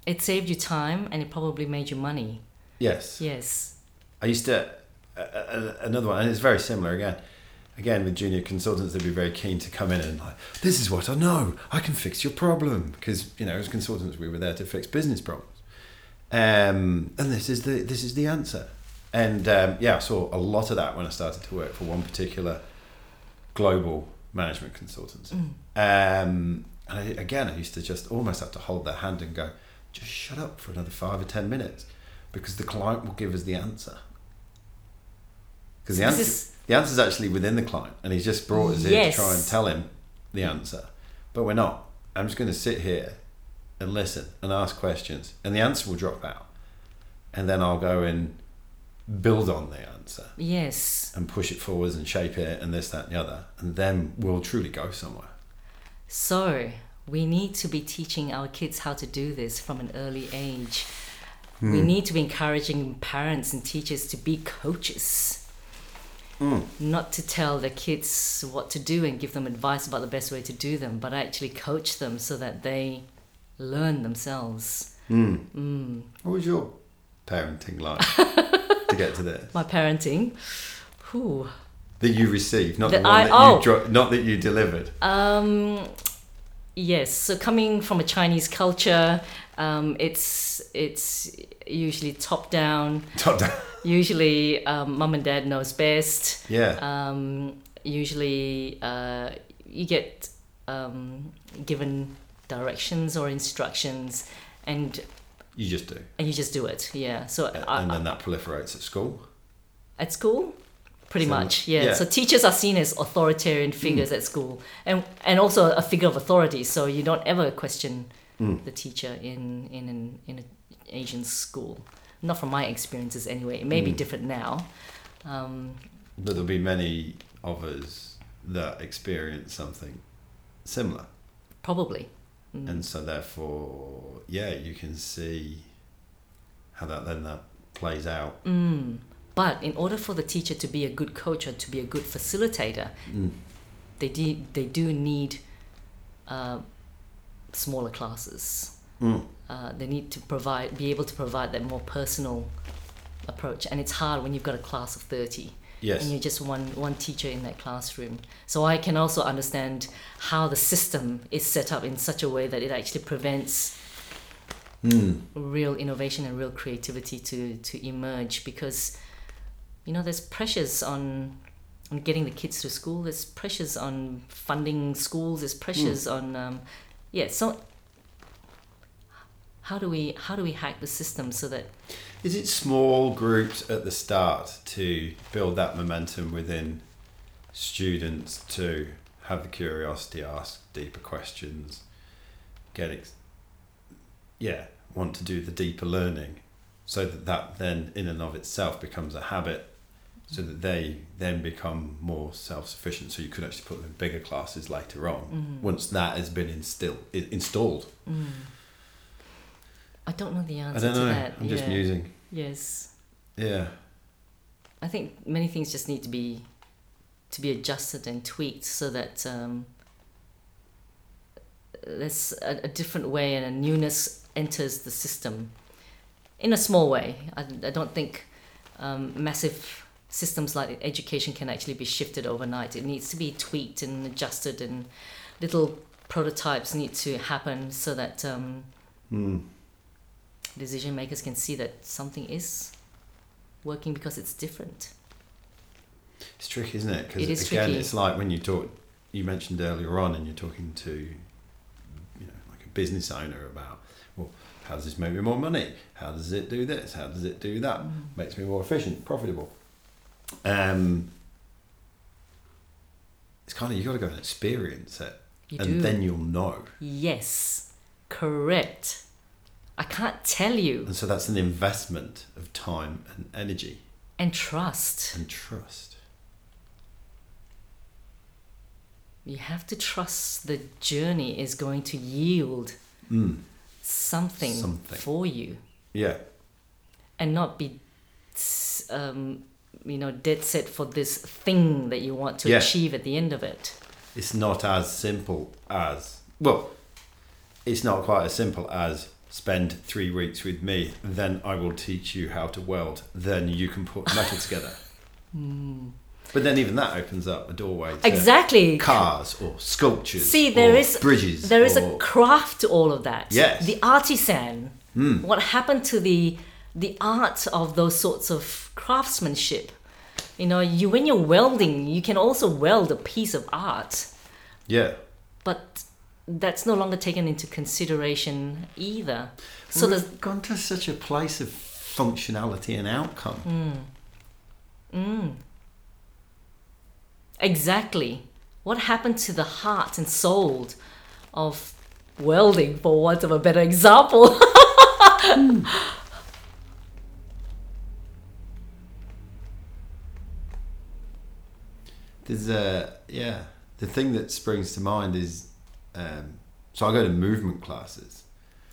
It saved you time and it probably made you money. Yes. Yes. I used to uh, uh, another one, and it's very similar again. Again, with junior consultants, they'd be very keen to come in and like, this is what I know. I can fix your problem because you know, as consultants, we were there to fix business problems. Um, and this is the this is the answer. And um, yeah, I saw a lot of that when I started to work for one particular global management consultancy. Um, and I, again, I used to just almost have to hold their hand and go, just shut up for another five or ten minutes, because the client will give us the answer. Because the answer, is- the answer is actually within the client, and he's just brought us in Yes. to try and tell him the answer, but we're not. I'm just going to sit here and listen and ask questions, and the answer will drop out, and then I'll go and build on the answer Yes. and push it forwards and shape it and this, that, and the other, and then we'll truly go somewhere. So we need to be teaching our kids how to do this from an early age. We hmm. need to be encouraging parents and teachers to be coaches. Hmm. Not to tell the kids what to do and give them advice about the best way to do them, but actually coach them so that they learn themselves. Mm. What was your parenting like to get to this? My parenting, whew, That you received, not the That one I- that oh. you dro- not that you delivered. Um, yes. So coming from a Chinese culture, um, it's it's usually top down. Top down. Usually, um, mum and dad knows best. Yeah. Um, usually, uh, you get um, given directions or instructions, and You just do. and you just do it. Yeah. So I, and then that proliferates at school. at school pretty So, much yeah. yeah. so teachers are seen as authoritarian figures at school and and also a figure of authority so you don't ever question Mm. the teacher in in an in an asian school not from my experiences anyway it may be Mm. different now um, But there'll be many of us that experience something similar. probably Mm. And so therefore, yeah, you can see how that then that plays out. Mm. But in order for the teacher to be a good coach or to be a good facilitator, Mm. they do, they do need uh, smaller classes. Mm. Uh, they need to provide, be able to provide that more personal approach, and it's hard when you've got a class of thirty Yes. and you're just one one teacher in that classroom. So I can also understand how the system is set up in such a way that it actually prevents Mm. real innovation and real creativity to to emerge because you know, there's pressures on on getting the kids to school. There's pressures on funding schools. There's pressures on, um, yeah. So how do we how do we hack the system so that Is it small groups at the start to build that momentum within students to have the curiosity, ask deeper questions, get ex- yeah, want to do the deeper learning, so that that then in and of itself becomes a habit, so that they then become more self sufficient. So you could actually put them in bigger classes later on mm-hmm. once that has been instilled installed. Mm. I don't know the answer I don't to know. that. I'm just yeah. musing. Yes. Yeah. I think many things just need to be to be adjusted and tweaked so that um, there's a, a different way and a newness enters the system in a small way. I, I don't think um, massive systems like education can actually be shifted overnight. It needs to be tweaked and adjusted, and little prototypes need to happen so that um, Hmm. Decision makers can see that something is working because it's different. It's tricky, isn't it? Because It again, tricky. it's like when you talk. You mentioned earlier on, and you're talking to, you know, like a business owner about, well, how does this make me more money? How does it do this? How does it do that? Mm. Makes me more efficient, profitable. Um, it's kind of you got to go and experience it, You and do. then you'll know. Yes, correct. I can't tell you. And so that's an investment of time and energy And trust. and trust. You have to trust the journey is going to yield Mm. something, Something. for you Yeah. and not be, um, you know, dead set for this thing that you want to Yeah. achieve at the end of it. it's not as simple as well it's not quite as simple as spend three weeks with me then i will teach you how to weld then you can put metal together but then even that opens up a doorway to Exactly. cars or sculptures See, there or is bridges There is a craft to all of that. Yes. The artisan. Mm. What happened to the the art of those sorts of craftsmanship? You know, you when you're welding, you can also weld a piece of art, yeah but that's no longer taken into consideration either. So we've there's gone to such a place of functionality and outcome Mm. exactly what happened to the heart and soul of welding, for want of a better example. There's a yeah. The thing that springs to mind is, um, so I go to movement classes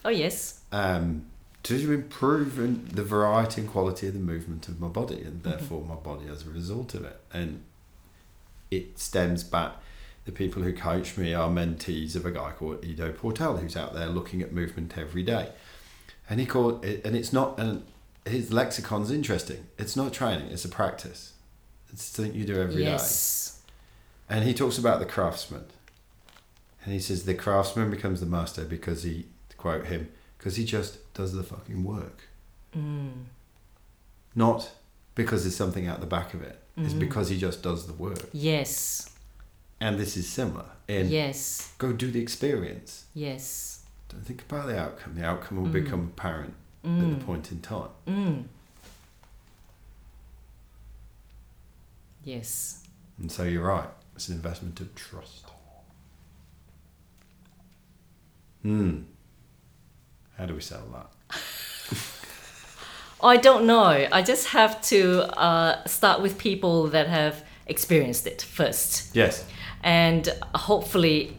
oh yes. um, to improve in the variety and quality of the movement of my body, and therefore my body as a result of it. And it stems back. The people who coach me are mentees of a guy called Ido Portal, who's out there looking at movement every day. And he called it, and it's not, and his lexicon's interesting. It's not training; it's a practice. It's something you do every day. yes. And he talks about the craftsman. And he says the craftsman becomes the master because he, quote him, because he just does the fucking work. Mm. Not because there's something out the back of it. It's Mhm. because he just does the work. Yes. And this is similar. In Yes. go do the experience. Yes. Don't think about the outcome. The outcome will Mm. become apparent at Mm. the point in time. Mm. Yes. And so you're right. It's an investment of trust. Hmm. How do we sell that? I don't know. I just have to uh, start with people that have experienced it first. Yes. and hopefully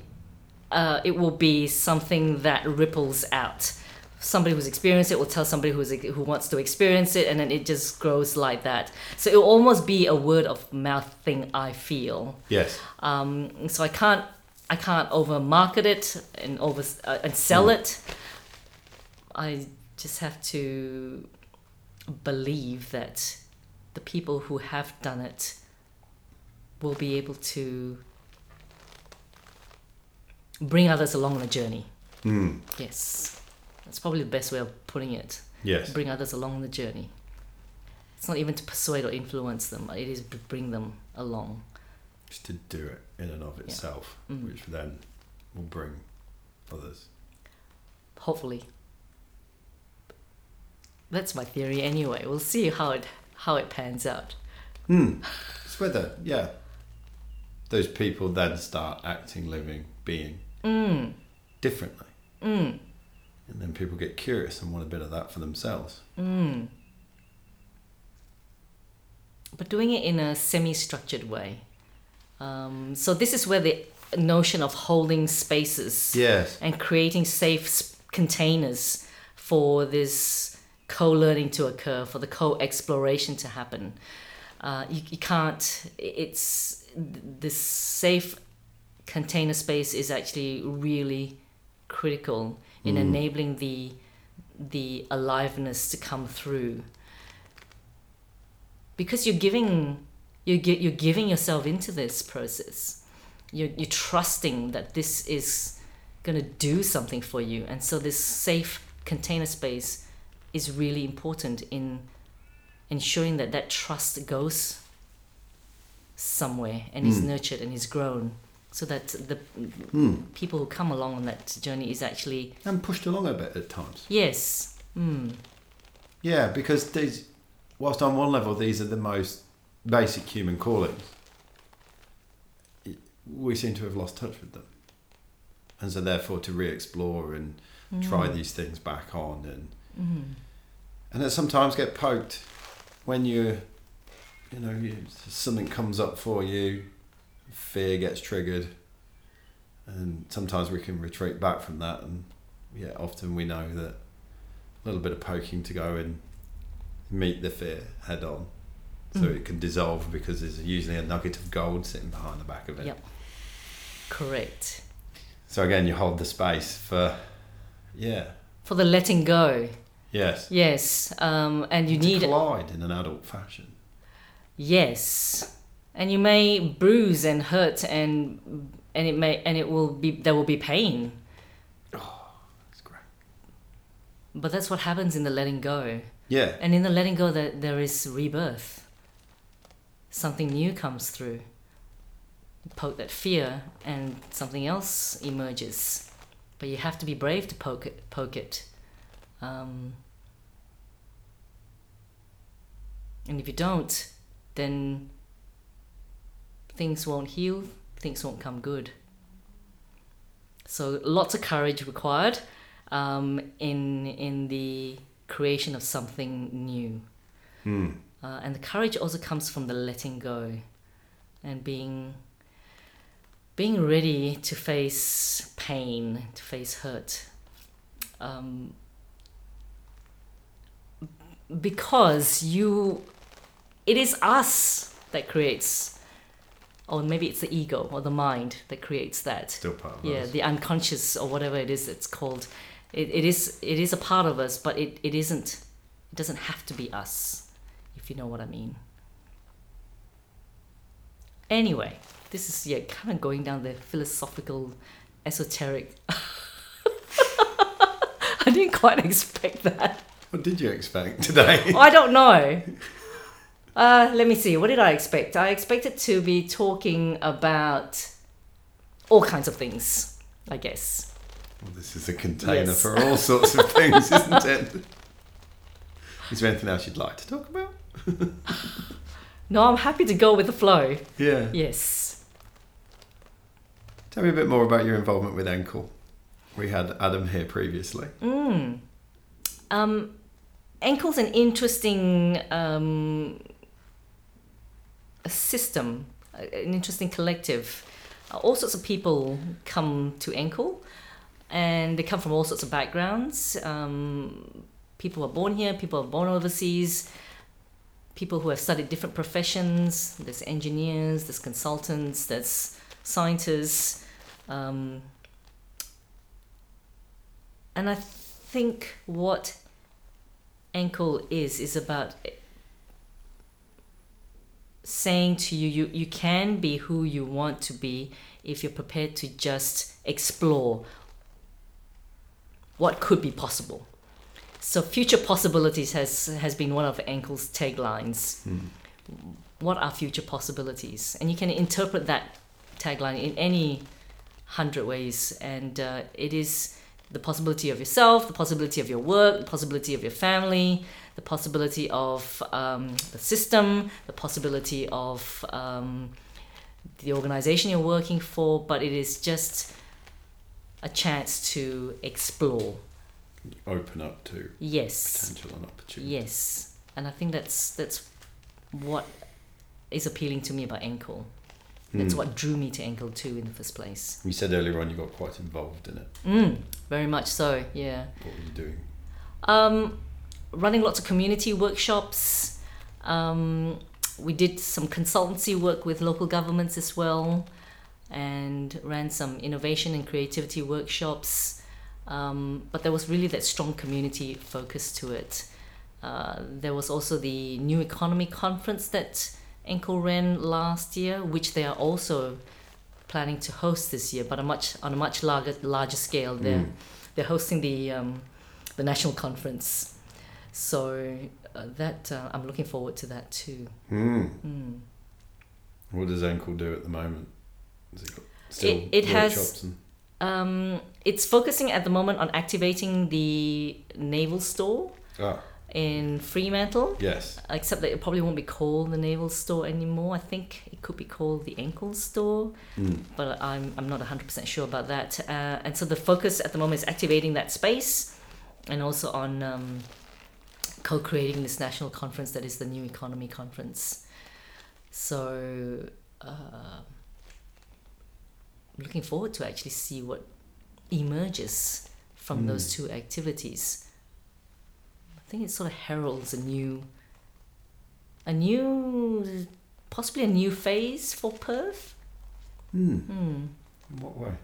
uh, it will be something that ripples out. Somebody who's experienced it will tell somebody who's who wants to experience it, and then it just grows like that. So it will almost be a word of mouth thing. I feel. Yes. Um, so I can't I can't over market it and over uh, and sell it. I just have to believe that the people who have done it will be able to bring others along the journey. Hmm. Yes, that's probably the best way of putting it. Yes. Bring others along the journey. It's not even to persuade or influence them. It is to bring them along. Just to do it in and of itself, Mm. which then will bring others. Hopefully. That's my theory anyway. We'll see how it how it pans out. Hmm. It's whether, yeah, those people then start acting, living, being Mm. differently. Mm. And then people get curious and want a bit of that for themselves. Mm. But doing it in a semi-structured way. Um, so this is where the notion of holding spaces Yes. and creating safe containers for this co-learning to occur, for the co-exploration to happen. Uh, you, you can't. It's this safe container space is actually really critical in Mm. enabling the the aliveness to come through. Because you're giving you get you're giving yourself into this process. You're you're trusting that this is gonna do something for you, and so this safe container space is really important in ensuring that that trust goes somewhere and is Mm. nurtured and is grown so that the Hmm. people who come along on that journey is actually And pushed along a bit at times. yes mm. Yeah, because these, whilst on one level these are the most basic human callings, we seem to have lost touch with them. And so, therefore, to re explore and try these things back on, and Mm. and that sometimes get poked when you, you know, you, something comes up for you, fear gets triggered, and sometimes we can retreat back from that, and yeah, often we know that a little bit of poking to go and meet the fear head on, so Mm. it can dissolve because there's usually a nugget of gold sitting behind the back of it. Yep. correct So again, you hold the space for, yeah, for the letting go yes, yes um, and you need to need collide in an adult fashion. Yes, and you may bruise and hurt, and and it may and it will be there will be pain, Oh, That's great. but that's what happens in the letting go. Yeah, And in the letting go, that there is rebirth. Something new comes through. Poke that fear, and something else emerges. But you have to be brave to poke it. Poke it. Um, and if you don't, then things won't heal. Things won't come good. So lots of courage required um, in in the creation of something new. Hmm. Uh, and the courage also comes from the letting go and being being ready to face pain, to face hurt. Um, because you it is us that creates or maybe it's the ego or the mind that creates that still part of yeah us. the unconscious or whatever it is it's called it, it is it is a part of us but it, it isn't it doesn't have to be us if you know what i mean anyway this is yeah kind of going down the philosophical esoteric i didn't quite expect that What did you expect today? I don't know. Uh, let me see. What did I expect? I expected to be talking about all kinds of things, I guess. Well, this is a container Yes. for all sorts of things, isn't it? Is there anything else you'd like to talk about? No, I'm happy to go with the flow. Yeah. Yes. Tell me a bit more about your involvement with Enkel. We had Adam here previously. Mm. Um, Enkel's an interesting um, a system, an interesting collective. Uh, all sorts of people come to Enkel, and they come from all sorts of backgrounds. Um, people are born here, people are born overseas, people who have studied different professions. There's engineers, there's consultants, there's scientists. Um, and I think what Enkel is is about saying to you, you you can be who you want to be if you're prepared to just explore what could be possible. So future possibilities has has been one of Enkel's taglines. What are future possibilities? And you can interpret that tagline in any hundred ways, and uh, it is the possibility of yourself, the possibility of your work, the possibility of your family, the possibility of um, the system, the possibility of um, the organization you're working for, but it is just a chance to explore. Open up to Yes. potential and opportunity. Yes. And I think that's that's what is appealing to me about Enkel. That's Mm. what drew me to Enkel too in the first place. You said earlier on you got quite involved in it. Mm, very much so, yeah. What were you doing? Um, running lots of community workshops. Um, we did some consultancy work with local governments as well, and ran some innovation and creativity workshops. Um, but there was really that strong community focus to it. Uh, there was also the New Economy Conference that Enkel ran last year, which they are also planning to host this year, but a much on a much larger larger scale. They're Mm. they're hosting the um, the national conference, so uh, that uh, I'm looking forward to that too. Mm. Mm. What does Enkel do at the moment? Has it still It- it has- and Um, it's focusing at the moment on activating the naval store ah in Fremantle. yes Except that it probably won't be called the naval store anymore. I think it could be called the Enkel store. mm. but I'm, I'm not 100% sure about that. Uh, and so the focus at the moment is activating that space and also on um, co creating this national conference that is the New Economy Conference. So, uh, looking forward to actually see what emerges from those Mm. two activities. I think it sort of heralds a new, a new, possibly a new phase for Perth. Mm. Hmm. In what way?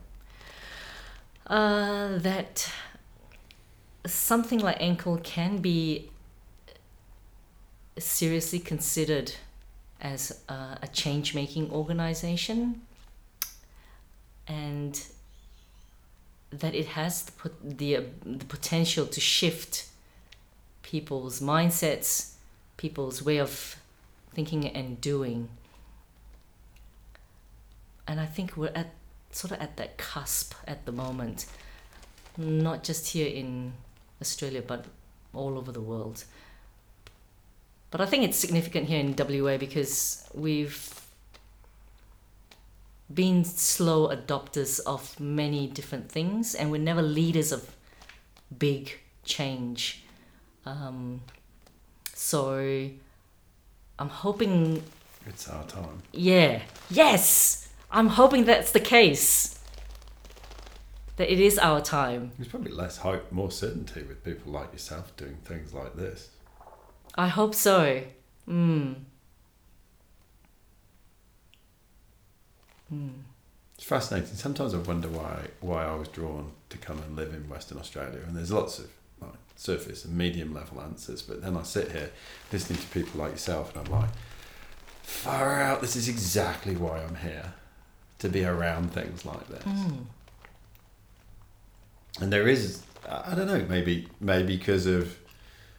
Uh, that something like Enkel can be seriously considered as uh, a change making organization and that it has the, uh, the potential to shift people's mindsets, people's way of thinking and doing. And I think we're at sort of at that cusp at the moment, not just here in Australia, but all over the world. But I think it's significant here in WA because we've been slow adopters of many different things, and we're never leaders of big change. Um, so I'm hoping It's our time. yeah. Yes. I'm hoping that's the case. That it is our time. There's probably less hope, more certainty with people like yourself doing things like this. I hope so. Mm. Mm. It's fascinating. Sometimes I wonder why why I was drawn to come and live in Western Australia. And there's lots of like, surface and medium level answers. But then I sit here listening to people like yourself, and I'm like, far out. This is exactly why I'm here, to be around things like this. Mm. And there is, I I don't know, maybe maybe because of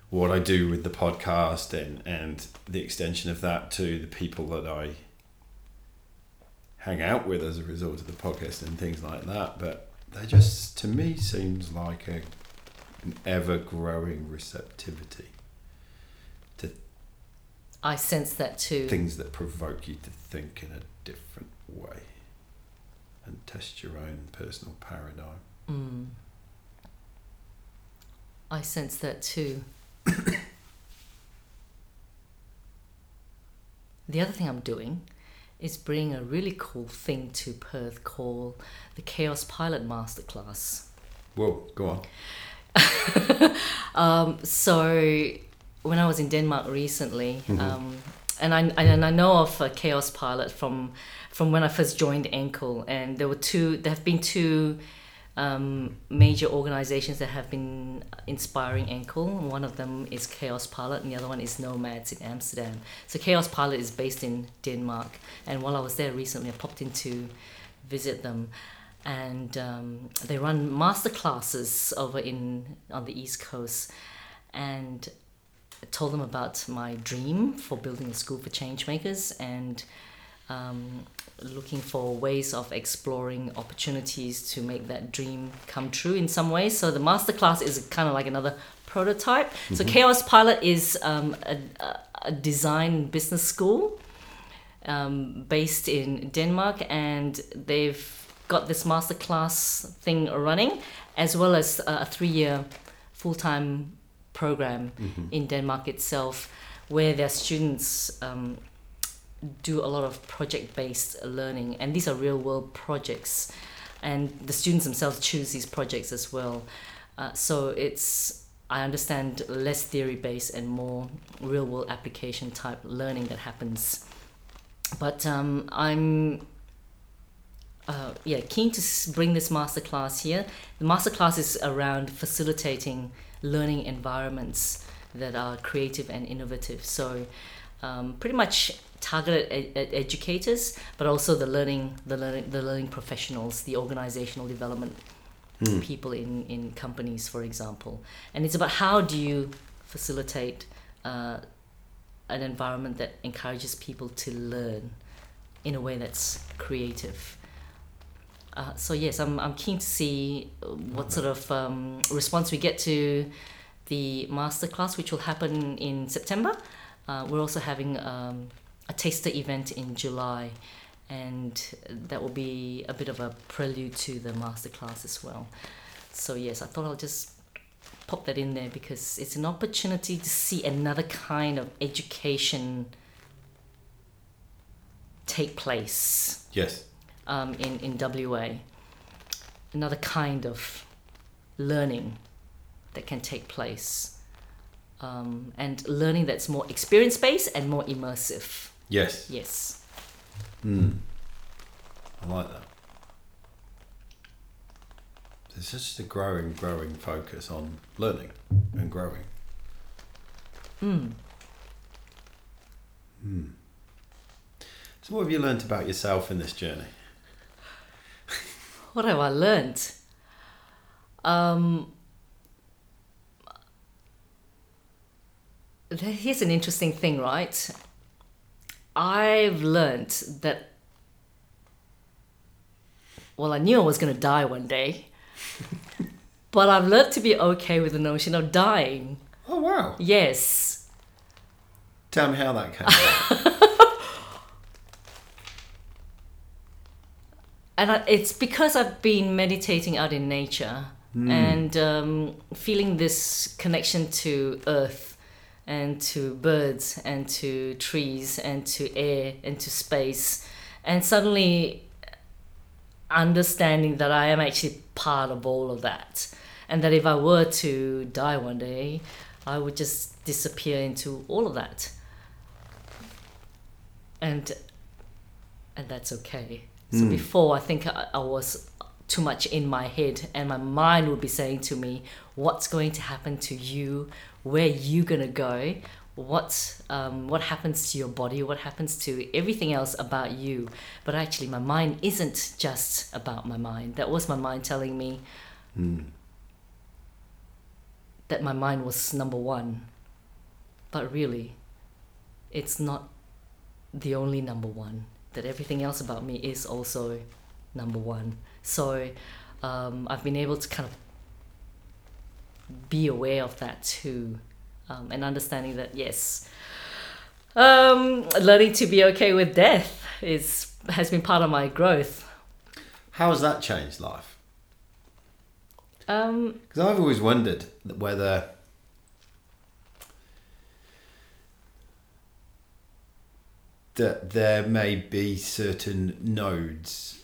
what I do with the podcast and and the extension of that to the people that I hang out with as a result of the podcast and things like that. But they just, to me, seems like a an ever growing receptivity to I sense that too. things that provoke you to think in a different way and test your own personal paradigm. Mm. I sense that too. the other thing I'm doing is bringing a really cool thing to Perth called the KaosPilot Masterclass. Whoa, go on. Um, so when I was in Denmark recently, Mhm. um, and I and I know of a KaosPilot from from when I first joined Enkel, and there were two. There have been two um, major organizations that have been inspiring Enkel. One of them is KaosPilot, and the other one is Knowmads in Amsterdam. So KaosPilot is based in Denmark, and while I was there recently, I popped in to visit them and um, they run master classes over in on the east coast and told them about my dream for building a school for change makers and um, looking for ways of exploring opportunities to make that dream come true in some ways. So the masterclass is kind of like another prototype. So KaosPilot is um, a, a design business school um, based in Denmark, and they've got this masterclass thing running, as well as a three-year full-time program in Denmark itself, where their students um, do a lot of project-based learning, and these are real-world projects, and the students themselves choose these projects as well. Uh, so it's I understand less theory-based and more real-world application type learning that happens. But um, I'm uh, yeah keen to bring this masterclass here. The masterclass is around facilitating learning environments that are creative and innovative. So um, pretty much targeted at, at educators, but also the learning the learning the learning professionals, the organizational development people in in companies, for example. And it's about how do you facilitate uh, an environment that encourages people to learn in a way that's creative. Uh, so yes, I'm I'm keen to see what sort of um, response we get to the masterclass, which will happen in September. Uh, we're also having um, a taster event in July, and that will be a bit of a prelude to the masterclass as well. So yes, I thought I'll just pop that in there because it's an opportunity to see another kind of education take place Yes. um, in, in WA. Another kind of learning that can take place. Um, and learning that's more experience based and more immersive. Yes. Yes. Hmm. I like that. There's just a growing, growing focus on learning and growing. Mm. Hmm. So, what have you learnt about yourself in this journey? What have I learned? Um, here's an interesting thing, right? I've learned that. Well, I knew I was going to die one day, but I've learned to be okay with the notion of dying. Oh wow! Yes. Tell me how that came and I, it's because I've been meditating out in nature and um, feeling this connection to earth and to birds and to trees and to air and to space, and suddenly understanding that I am actually part of all of that, and that if I were to die one day, I would just disappear into all of that, and and that's okay. So hmm. before, I think I, I was too much in my head, and my mind would be saying to me, "What's going to happen to you? Where you're gonna go? What um, what happens to your body? What happens to everything else about you?" But actually, my mind isn't just about my mind. That was my mind telling me that my mind was number one. But really, it's not the only number one. That everything else about me is also number one. So um, I've been able to kind of be aware of that too, um, and understanding that yes, um, learning to be okay with death is has been part of my growth. how has that changed life? Um, Because I've always wondered whether that there may be certain nodes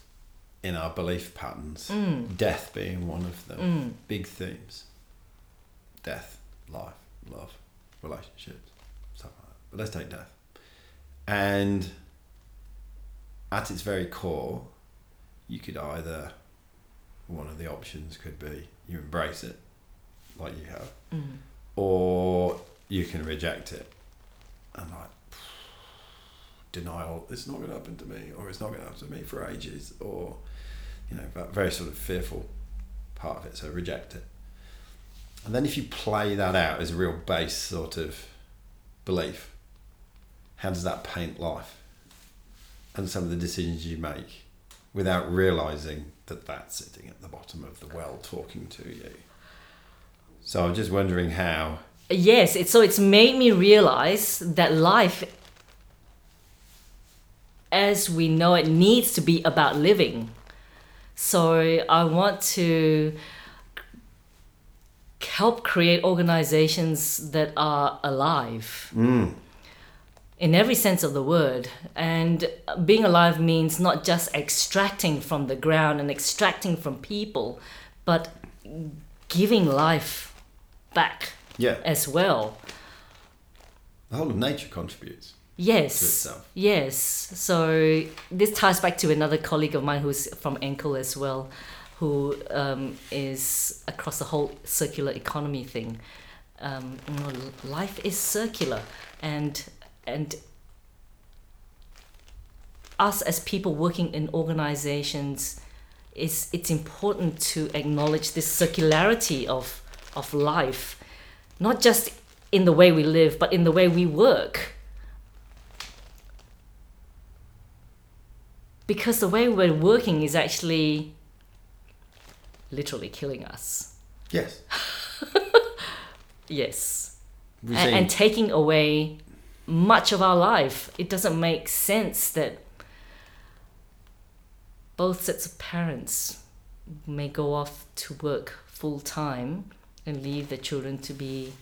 in our belief patterns, Mm. death being one of them, mm, big themes. Death, life, love, relationships, stuff like that. But let's take death. And at its very core, you could either one of the options could be you embrace it like you have mm, or you can reject it and like denial it's not going to happen to me or it's not going to happen to me for ages or you know very sort of fearful part of it so reject it And then if you play that out as a real base sort of belief, how does that paint life and some of the decisions you make without realizing that that's sitting at the bottom of the well talking to you? So I'm just wondering how. Yes, it's so it's made me realize that life as we know it needs to be about living. So I want to help create organizations that are alive mm. in every sense of the word. And being alive means not just extracting from the ground and extracting from people, but giving life back Yeah, as well. the whole of nature contributes. Yes. to itself. Yes. So this ties back to another colleague of mine who's from Enkel as well, who um, is across the whole circular economy thing. Um, life is circular, and and us as people working in organizations, it's it's important to acknowledge this circularity of of life, not just in the way we live, but in the way we work. because the way we're working is actually literally killing us. Yes. Yes. And, and taking away much of our life. It doesn't make sense that both sets of parents may go off to work full time and leave their children to be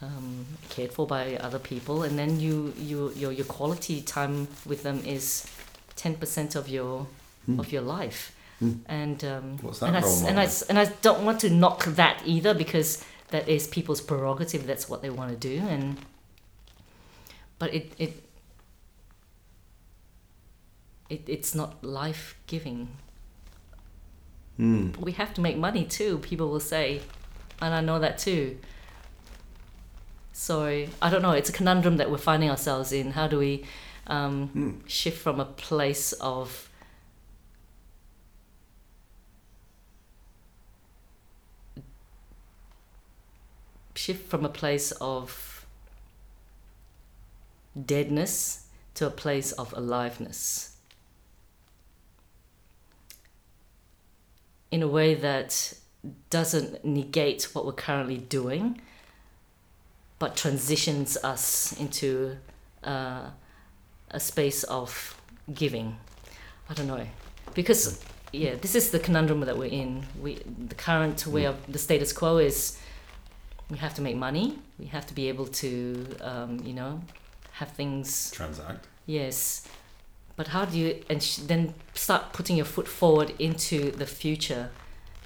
um, cared for by other people, and then you, you your your quality time with them is ten percent of your of your life. And um, What's that and I, role s- and I and I don't want to knock that either because that is people's prerogative. That's what they want to do, and but it it it it's not life giving. Mm. We have to make money too. People will say, and I know that too. So I don't know. It's a conundrum that we're finding ourselves in. How do we um, Mm. shift from a place of shift from a place of deadness to a place of aliveness. In a way that doesn't negate what we're currently doing but transitions us into uh, a space of giving. I don't know. Because yeah this is the conundrum that we're in. We the current way of the status quo is we have to make money we have to be able to um, you know have things Transact. yes but how do you and sh- then start putting your foot forward into the future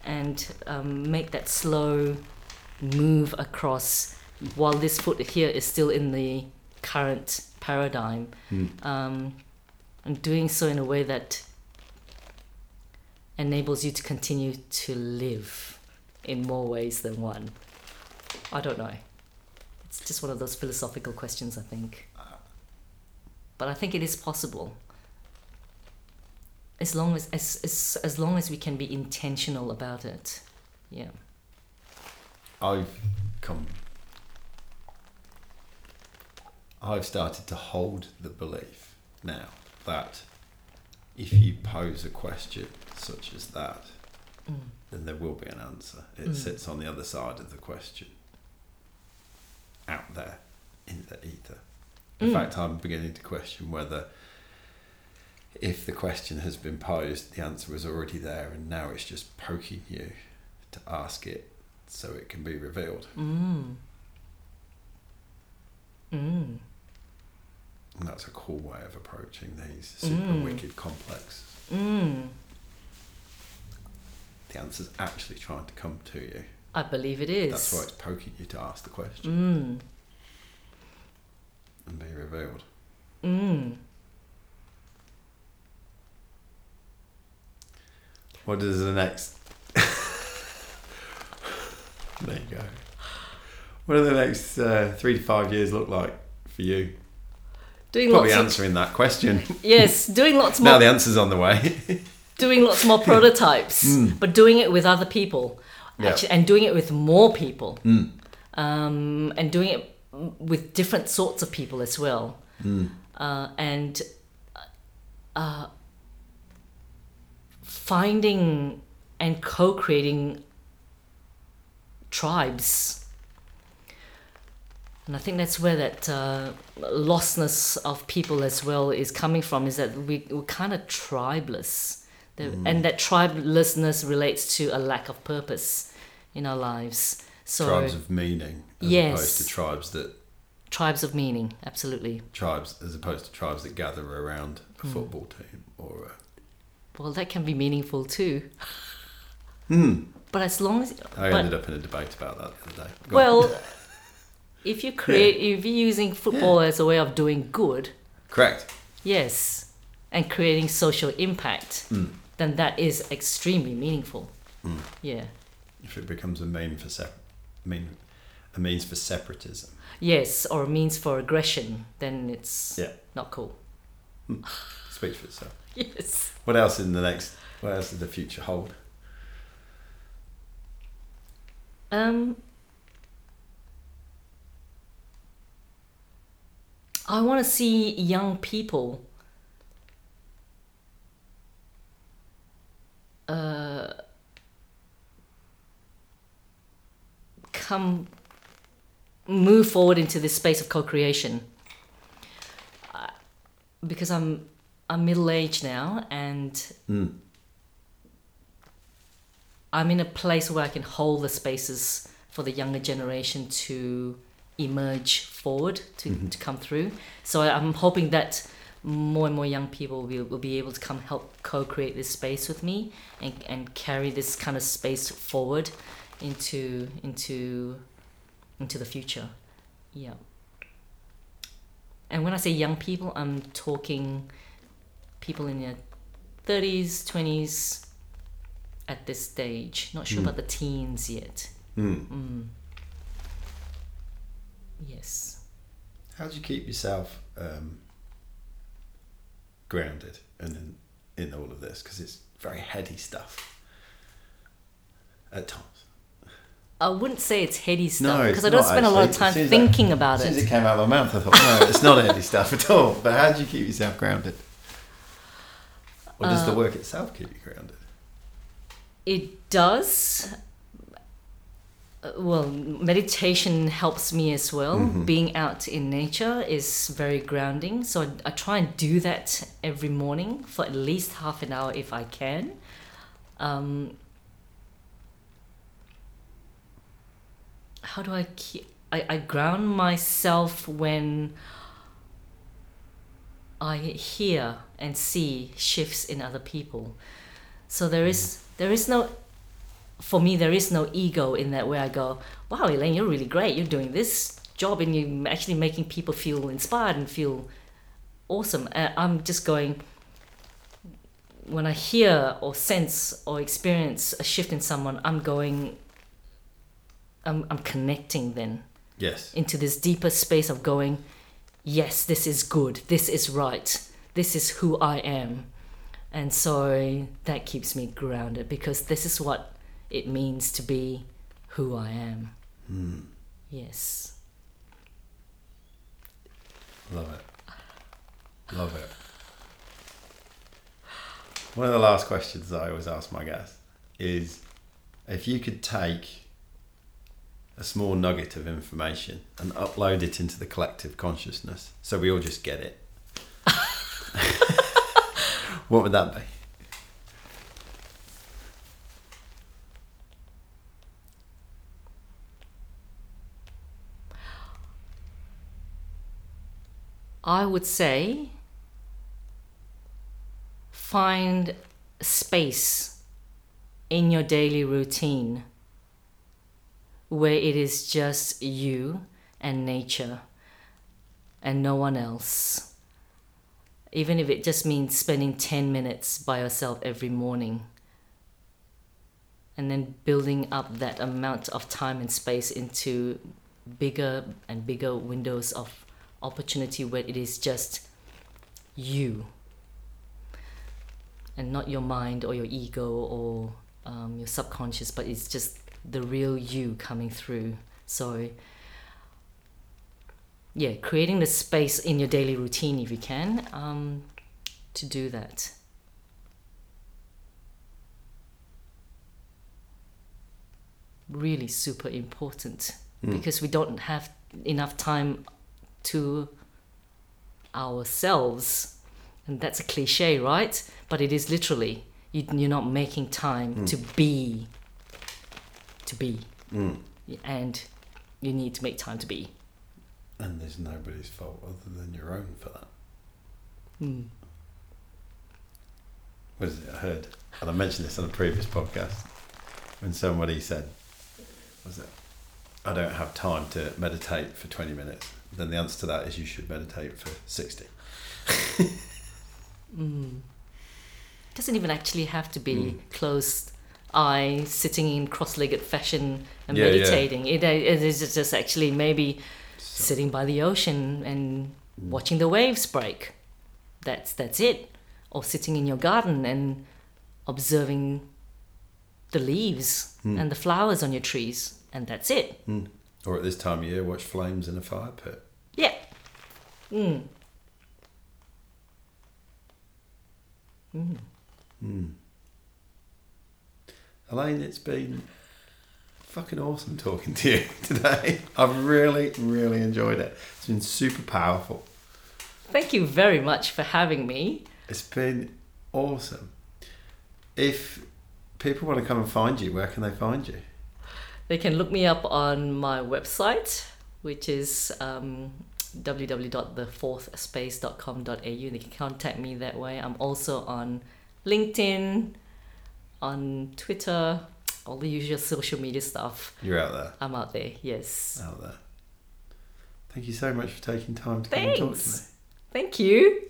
and um, make that slow move across while this foot here is still in the current paradigm Mm. um, and doing so in a way that enables you to continue to live in more ways than one. I don't know. It's just one of those philosophical questions, I think. But I think it is possible. As long as, as, as, as long as we can be intentional about it. Yeah. I've come. I've started to hold the belief now that if you pose a question such as that, Mm. then there will be an answer. It Mm. sits on the other side of the question, out there in the ether. In Mm. fact, I'm beginning to question whether, if the question has been posed, the answer was already there, and now it's just poking you to ask it so it can be revealed. Mm. Mm. And that's a cool way of approaching these super Mm. wicked complex. Mm. The answer's actually trying to come to you. I believe it is. That's why it's poking you to ask the question Mm. and be revealed. Mm. What does the next? there you go. What do the next uh, three to five years look like for you? Doing Probably lots of, answering that question. yes, doing lots more. now the answer's on the way. doing lots more prototypes, Mm. but doing it with other people. Yeah. actually, and doing it with more people, Mm. um, and doing it with different sorts of people as well, Mm. uh, and uh, finding and co-creating tribes. And I think that's where that uh, lostness of people as well is coming from. Is that we we're kind of tribeless, The- and that tribelessness relates to a lack of purpose in our lives. So tribes of meaning as Yes. opposed to tribes that tribes of meaning, absolutely. tribes as opposed to tribes that gather around a Hmm. football team or a, Well, that can be meaningful too. hmm. But as long as I but- ended up in a debate about that the other day. Go well, if you create, if you're using football as a way of doing good, correct. yes, and creating social impact, Mm. Then that is extremely meaningful. Mm. Yeah. If it becomes a mean for sep- mean a means for separatism. Yes, or a means for aggression, then it's Yeah. not cool. Speaks for itself. Yes. What else in the next? What else does the future hold? Um, I want to see young people uh, come move forward into this space of co-creation. Uh, because I'm I'm middle aged now and Mm. I'm in a place where I can hold the spaces for the younger generation to emerge forward, to, to come through. So I'm hoping that more and more young people will, will be able to come help co-create this space with me and, and carry this kind of space forward into into into the future. Yeah. And when I say young people, I'm talking people in their 30s, 20s, at this stage. Not sure Mm. about the teens yet. Mm. Mm. Yes. How do you keep yourself um, grounded and in, in all of this? Because it's very heady stuff at times. I wouldn't say it's heady stuff No, because I don't spend a lot of time As soon as thinking about it. As soon as it. came out of my mouth, I thought, no, it's not heady stuff at all. But how do you keep yourself grounded? Or does the Uh, work itself keep you grounded? It does. Well, meditation helps me as well. Mhm. Being out in nature is very grounding. So I, I try and do that every morning for at least half an hour if I can. Um, how do I keep. I, I ground myself when I hear and see shifts in other people. So there is there is no for me there is no ego in that where I go, wow Elaine, you're really great. You're doing this job and you're actually making people feel inspired and feel awesome. Uh, I'm just going when I hear or sense or experience a shift in someone, I'm going I'm I'm connecting then Yes. into this deeper space of going, yes, this is good, this is right, this is who I am. And so that keeps me grounded because this is what it means to be who I am. Hmm. Yes. Love it. Love it. One of the last questions that I always ask my guests is if you could take a small nugget of information and upload it into the collective consciousness so we all just get it, what would that be? I would say find space in your daily routine where it is just you and nature and no one else. Even if it just means spending 10 minutes by yourself every morning. And then building up that amount of time and space into bigger and bigger windows of opportunity where it is just you and not your mind or your ego or um, your subconscious, but it's just the real you coming through. So, yeah, creating the space in your daily routine if you can um, to do that. Really super important Mm. because we don't have enough time to ourselves. And that's a cliche, right? But it is literally. You, you're not making time Mm. to be. To be. Mm. And you need to make time to be. And there's nobody's fault other than your own for that. Mm. What is it? I heard, and I mentioned this on a previous podcast, when somebody said, "Was it? I don't have time to meditate for twenty minutes." Then the answer to that is you should meditate for sixty. Mm. Doesn't even actually have to be Mm. closed eye, sitting in cross-legged fashion and Yeah, yeah. meditating. It, it is just actually maybe So, sitting by the ocean and Mm. watching the waves break. That's that's it. Or sitting in your garden and observing the leaves Mm. and the flowers on your trees, and that's it. Or at this time of year, watch flames in a fire pit. Yeah. Mm. Mm. Mm. Elaine, it's been fucking awesome talking to you today. I've really, really enjoyed it. It's been super powerful. Thank you very much for having me. It's been awesome. If people want to come and find you, where can they find you? They can look me up on my website, which is um, www.thefourthspace.com.au. They can contact me that way. I'm also on LinkedIn, on Twitter, all the usual social media stuff. You're out there. I'm out there, yes. Out there. Thank you so much for taking time to come and talk to me. Thanks. Thank you.